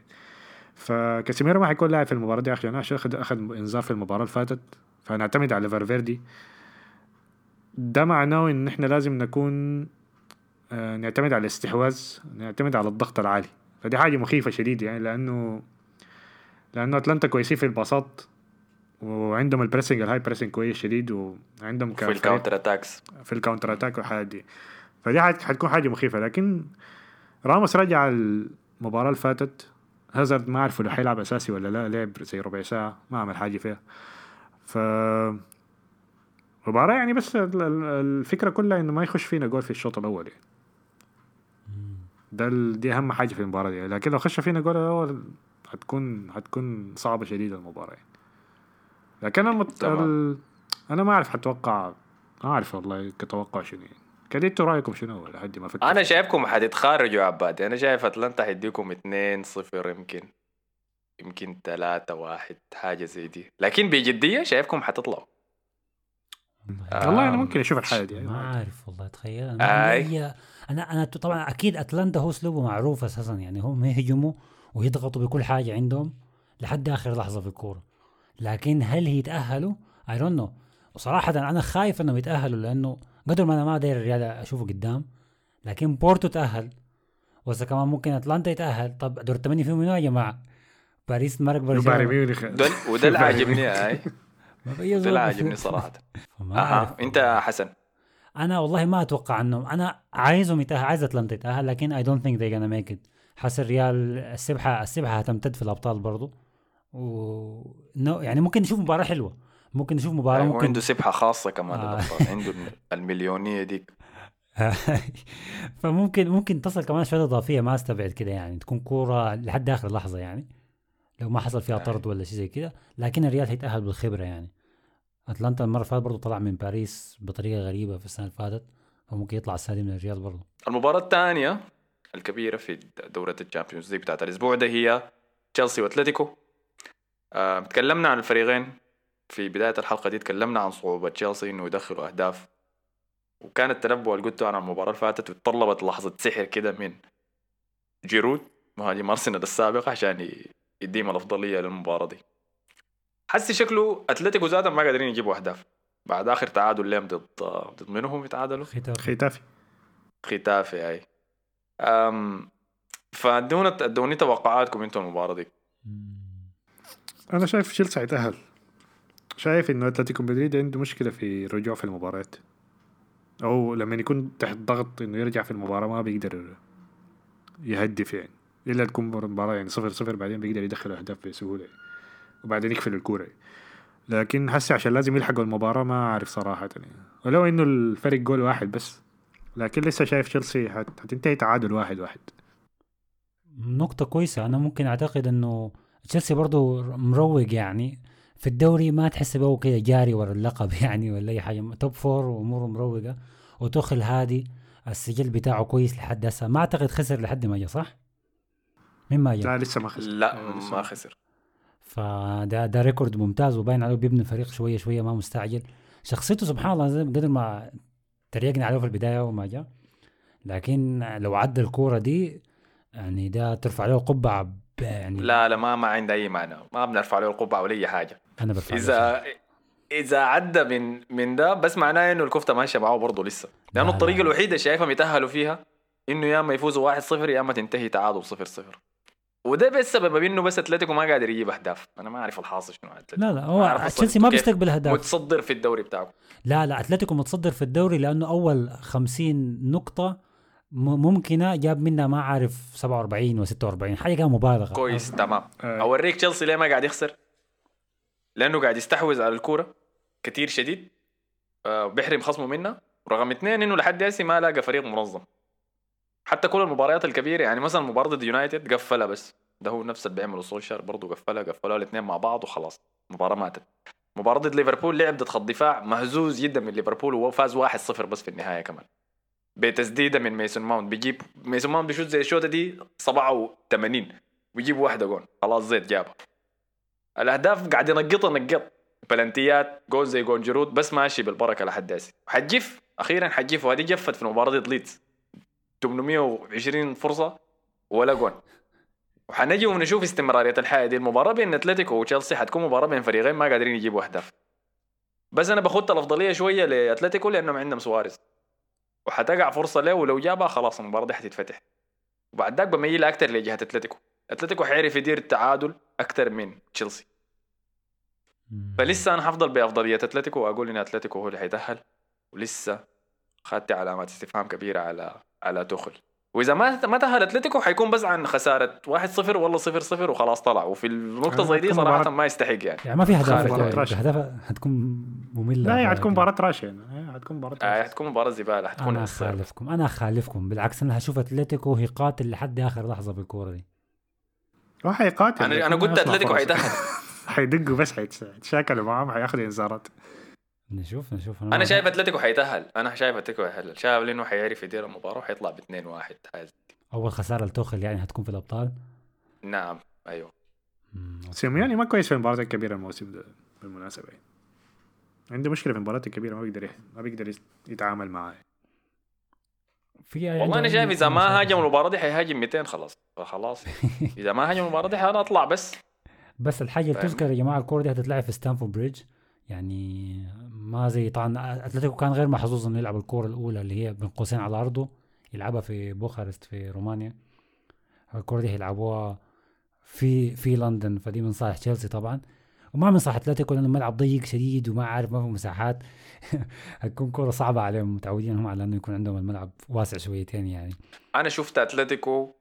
فكاسيميرو ما حيكون لاعب في المباراة دي عشان اخذ اخذ إنذار في المباراة اللي فاتت. فنعتمد على فالفيردي. ده معناه إن إحنا لازم نكون نعتمد على الاستحواذ نعتمد على الضغط العالي. فدي حاجة مخيفة شديد يعني لأنه لأنه أتلانتا كويسين في الباصات وعندهم ال pressing ال high pressing كويس شديد وعندهم في ال counter attacks في ال counter attack والحاجات دي. فدي حت- حتكون حاجة مخيفة. لكن راموس رجع المباراة اللي فاتت. هازارد ما عرفوا لو حيلعب أساسي ولا لا لعب زي ربع ساعة ما عمل حاجة فيها. ف مباراة يعني بس ال- ال- الفكرة كلها إنه ما يخش فينا جول في الشوط الأول يعني. ده ال- دي أهم حاجة في المباراة دي. لكن لو خش فينا جول الأول هتكون هتكون صعبة شديدة المباراة يعني. لكن أنا مت... ال... أنا ما أعرف حتوقع ما أعرف والله كتوقع شنو يعني. كده أنتوا رأيكم شنو لحد ما أفكر أنا شايفكم حتتخارجوا يا عباد أنا شايف أتلانتا حيديكم 2 0 يمكن يمكن 3 1 حاجة زي دي. لكن بجدية شايفكم حتطلعوا. والله أنا ممكن أشوف الحالة دي. ما. عارف والله. تخيل أنا آي. هي أنا أنا طبعا أكيد أتلانتا هو أسلوبه معروف أساسا يعني هم يهجموا ويضغطوا بكل حاجة عندهم لحد آخر لحظة في الكورة. لكن هل يتأهلوا؟ I don't know وصراحه أنا خايف إنهم يتأهلوا لأنه قدر ما أنا ما داير الريال أشوفه قدام لكن بورتو تأهل. وإذا كمان ممكن أتلانتا يتأهل طب دور الثمانيه فيهم منو يا جماعة؟ باريس مرق بايرن برشلونه وده اللي عاجبني هاي ما ده اللي عاجبني صراحة. أها أنت يا حسن. أنا والله ما أتوقع انهم أنا عايزهم يتاهل عايز اتلانتا يتاهل لكن I don't think they're gonna make it حاسس الريال السبحة السبحة هتمتد في الأبطال برضو. و no, يعني ممكن نشوف مباراة حلوة. ممكن نشوف مباراة ممكن عنده سبحة خاصة كمان آه. للأبطال. عنده المليونية ديك فممكن ممكن تصل كمان شوية إضافية ما أستبعد كده يعني. تكون كورة لحد آخر لحظة يعني. لو ما حصل فيها طرد ولا شيء زي كده. لكن الريال هيتأهل بالخبرة يعني. أتلانتا المرة اللي فاتت برضه طلع من باريس بطريقة غريبة في السنة اللي فاتت فممكن يطلع السنة دي من الريال برضه المباراة الثانية الكبيرة في دورة ال Champions League بتاعت الأسبوع ده هي تشيلسي وأتلتيكو. آه، تكلمنا عن الفريقين في بداية الحلقة دي تكلمنا عن صعوبة تشيلسي إنه يدخلوا أهداف. وكان التنبؤ اللي قلته عن المباراة اللي فاتت وتطلبت لحظة سحر كده من جيرود مهاجم أرسنال السابق عشان ي- يديهم الأفضلية للمباراة دي. حسي شكله أتلتيكو زادا ما قادرين يجيبوا أهداف. بعد آخر تعادل لهم ضد ضد منهم يتعادلوا؟ ختام ختافي. ختافي أي. أم فادونا أدوني توقعاتكم أنتم المباراة دي. أنا شايف تشيلسي هيتأهل. شايف إنه أتلتيكو مدريد عنده مشكلة في الرجوع في المباريات. أو لما يكون تحت ضغط إنه يرجع في المباراة ما بيقدر يهدف يعني. إلا تكون مباراة يعني صفر صفر بعدين بيقدر يدخل أهداف بسهولة يعني. وبعدين يقفل الكوره لكن هسه عشان لازم يلحقوا المباراة ما أعرف صراحة يعني. ولو إنه الفرق جول واحد بس لكن لسه شايف تشيلسي حت- حتنتهي تعادل واحد واحد. نقطة كويسة. أنا ممكن أعتقد إنه تشيلسي برضو مروق يعني. في الدوري ما تحس به كده جاري ورا اللقب يعني ولا أي حاجة. توب فور وأموره مروقة. وتوخل هادي. السجل بتاعه كويس لحد هسه. ما أعتقد خسر لحد ما جا صح؟ مين ما جا؟ لا لسه ما خسر. لا ما خسر. فده ده ريكورد ممتاز وباين عليه بيبني الفريق شوية شوية ما مستعجل. شخصيته سبحان الله زي قدر ما تريقنا عليه في البداية وما جاء. لكن لو عدى الكورة دي يعني ده ترفع له قبعة يعني لا لا ما ما عنده أي معنى ما بنرفع له القبعة ولا أي حاجة. أنا برفع اذا إذا عدى من من ده بس معناه إنه الكفتة ماشية معاه برضه لسه. لأنه لا، الطريقة لا. الوحيدة شايفهم يتاهلوا فيها إنه يا أما يفوزوا 1-0 يا أما تنتهي تعادل 0-0 وده بس سبب إنه بس أتلتيكو ما قادر يجيب أهداف. أنا ما أعرف الحاصل شنو. لا لا هو تشيلسي ما بيستقبل أهداف. متصدر في الدوري بتاعه. لا لا أتلتيكو متصدر في الدوري لأنه أول 50 نقطة ممكنة جاب منها ما عارف 47 و 46 حاجة كان مبالغة. كويس تمام. آه. أوريك تشيلسي ليه ما قاعد يخسر؟ لأنه قاعد يستحوذ على الكورة كتير شديد. آه، بيحرم خصمه منها. رقم اثنين إنه لحد هسه ما لاقى فريق منظم. حتى كل المباريات الكبيرة يعني مثلا مباراة يونايتد قفلها بس. ده هو نفس اللي بيعمله سولشار برضه قفلها قفلوها الاثنين مع بعض وخلاص المباراه ماتت. مباراة ضد ليفربول لعب ضد خط دفاع مهزوز جدا من ليفربول وفاز 1-0 بس في النهاية كمان. بتسديدة من ميسون ماونت بيجيب ميسون ماونت بيشوت زي الشوطة دي 87 ويجيب واحدة جون خلاص زيت جابها. الأهداف قاعد ينقطها نقط. بلنتيات جول زي جون جيرود بس ماشي بالبركة لحد هسه حتجف أخيرا حتجف وهذه جفت في مباراه ليدز. 820 فرصة ولا جون. وحنجي ونشوف استمرارية الحياة دي المباراة بين أتلتيكو وتشيلسي. حتكون مباراة بين فريقين ما قادرين يجيبوا أهداف. بس أنا باخدت الأفضلية شوية لأتلتيكو لأنهم عندهم سواريز. وحتقع فرصة له ولو جابها خلاص المباراة دي حتتفتح. وبعد ذاك بميل أكثر لجهة أتلتيكو. أتلتيكو حيعرف يدير التعادل أكثر من تشيلسي. فلسه أنا حفضل بأفضلية أتلتيكو وأقول إن أتلتيكو هو اللي حيتأهل. ولسه خدت علامات استفهام كبيرة على على توخل وإذا ما ما تأهل أتلتيكو حيكون بس عن خسارة 1-0 ولا 0-0 وخلاص طلع. وفي النقطة آه، زي دي صراحة ما يستحق يعني. يعني ما في خارج. يعني. اهداف حتكون مملة لا هي حتكون لكن مباراة راشة يعني. هي حتكون مباراة آه. حتكون مباراة زبالة حتكون أنا خسارة. أخالفكم أنا أخالفكم. بالعكس أنا هشوف أتلتيكو هي قاتل لحد آخر لحظة بالكورة دي. هو حيقاتل أنا أنا قلت أتلتيكو. حيتاهل حيدقوا بس حيتشاكلوا معاهم حياخذوا إنذارات. نشوف نشوف. أنا شايف أتلتيكو حيتأهل. أنا شايف أتلتيكو حيتاهل شايف انه حيعرف يدير المباراة وحيطلع ب 2-1 حاز أول خسارة لتوخل يعني هتكون في الأبطال؟ نعم. أيوه. سيميوني ما كويس في المباريات الكبيرة الموسم ده بالمناسبة يعني. عنده مشكلة في المباريات الكبيرة ما بيقدر ما بيقدر يتعامل معها في والله أنا شايف إذا ما هاجم المباراة دي حيهاجم 200 خلاص. فخلاص إذا ما هاجم المباراة دي أنا اطلع بس. بس الحاجة اللي؟ تذكر يا جماعة الكوره دي هتتلعب في ستانفورد بريدج يعني ما زي طبعا أتلتيكو كان غير محظوظ إنه يلعب الكورة الأولى اللي هي بين قوسين على أرضه يلعبها في بوخارست في رومانيا. الكورة دي هيلعبوها في في لندن فدي من صالح تشيلسي طبعا. وما من صالح أتلتيكو لأنه الملعب ضيق شديد وما عارف ما في مساحات. هتكون كورة صعبة عليهم متعودين هم على إنه يكون عندهم الملعب واسع شويتين يعني. أنا شفت أتلتيكو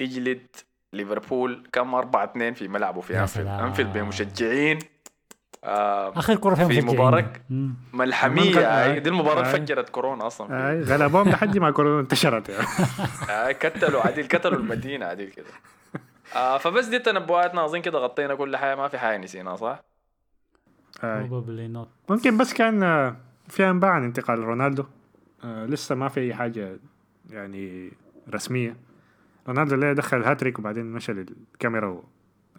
يجلد ليفربول كم؟ 4 2 في ملعبه في أنفيلد. أنفيلد بمشجعين آه آخر فيها في. مم. ملحمية كان- آه دي المباراة آه. فجرت كورونا أصلا اي غلبوهم لحد ما كورونا انتشرت يعني آه كتلوا عديل كتلوا المدينة عديل كده آه فبس دي تنبؤاتنا اظن كده غطينا كل حاجة ما في حاجة نسيناها صح؟ Probably not. ممكن بس كان آه، في أنباء عن انتقال رونالدو آه، لسه ما في أي حاجة يعني رسمية رونالدو اللي دخل هاتريك وبعدين مشى للكاميرا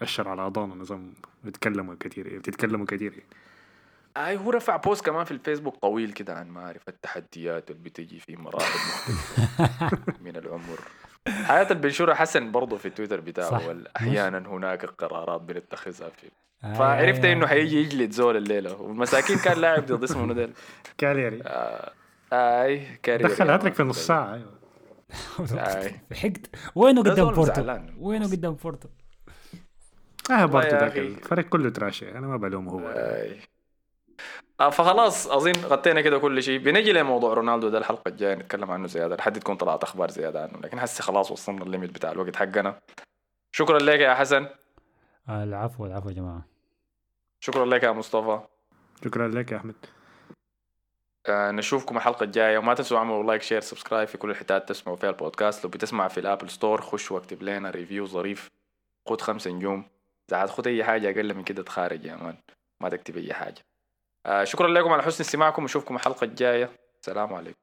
وأشر على اضانه نظام يتكلموا كثير بتتكلموا كثير يعني. آه هو رفع بوست كمان في الفيسبوك. طويل كده عن ما أعرف التحديات اللي بتجي في مراحل مختلفة من العمر. حياة اللي بنشرها حسن برضه في تويتر. بتاعه أحيانا هناك قرارات بنتخذها في آه، فعرفت آه، إنه حيجي يجلد زول الليلة. والمساكين كان لاعب ضد اسمه منو ده كاليري آه أي كارير دخل هاتريك في نص ساعة أيوه. حقد وينه قدام بورتو. وينه قدام بورتو؟ آه برضه ذاك. الفريق كله trashy أنا ما بلوم هو. آي. آه فخلاص اظن غطينا كده كل شيء. بنجي لموضوع رونالدو ده الحلقة الجاية نتكلم عنه زيادة. لحد تكون طلعت أخبار زيادة عنه. لكن هسه خلاص وصلنا ال limit بتاع الوقت حقنا. شكرا لك يا حسن. آه، العفو العفو يا جماعة. شكرا لك يا مصطفى. شكرا لك يا أحمد. آه نشوفكم الحلقة الجاية. وما تنسوا اعملوا like share subscribe في كل الحتات. تسمعوا فيها البودكاست. لو بتسمع في ال Apple Store خش واكتب لنا review ظريف. خد خمسة نجوم. إذا عاد خد أي حاجة أقل من كده تخارج يا man ما تكتب أي حاجة. آه شكرا لكم على حسن استماعكم ونشوفكم الحلقة الجاية. السلام عليكم.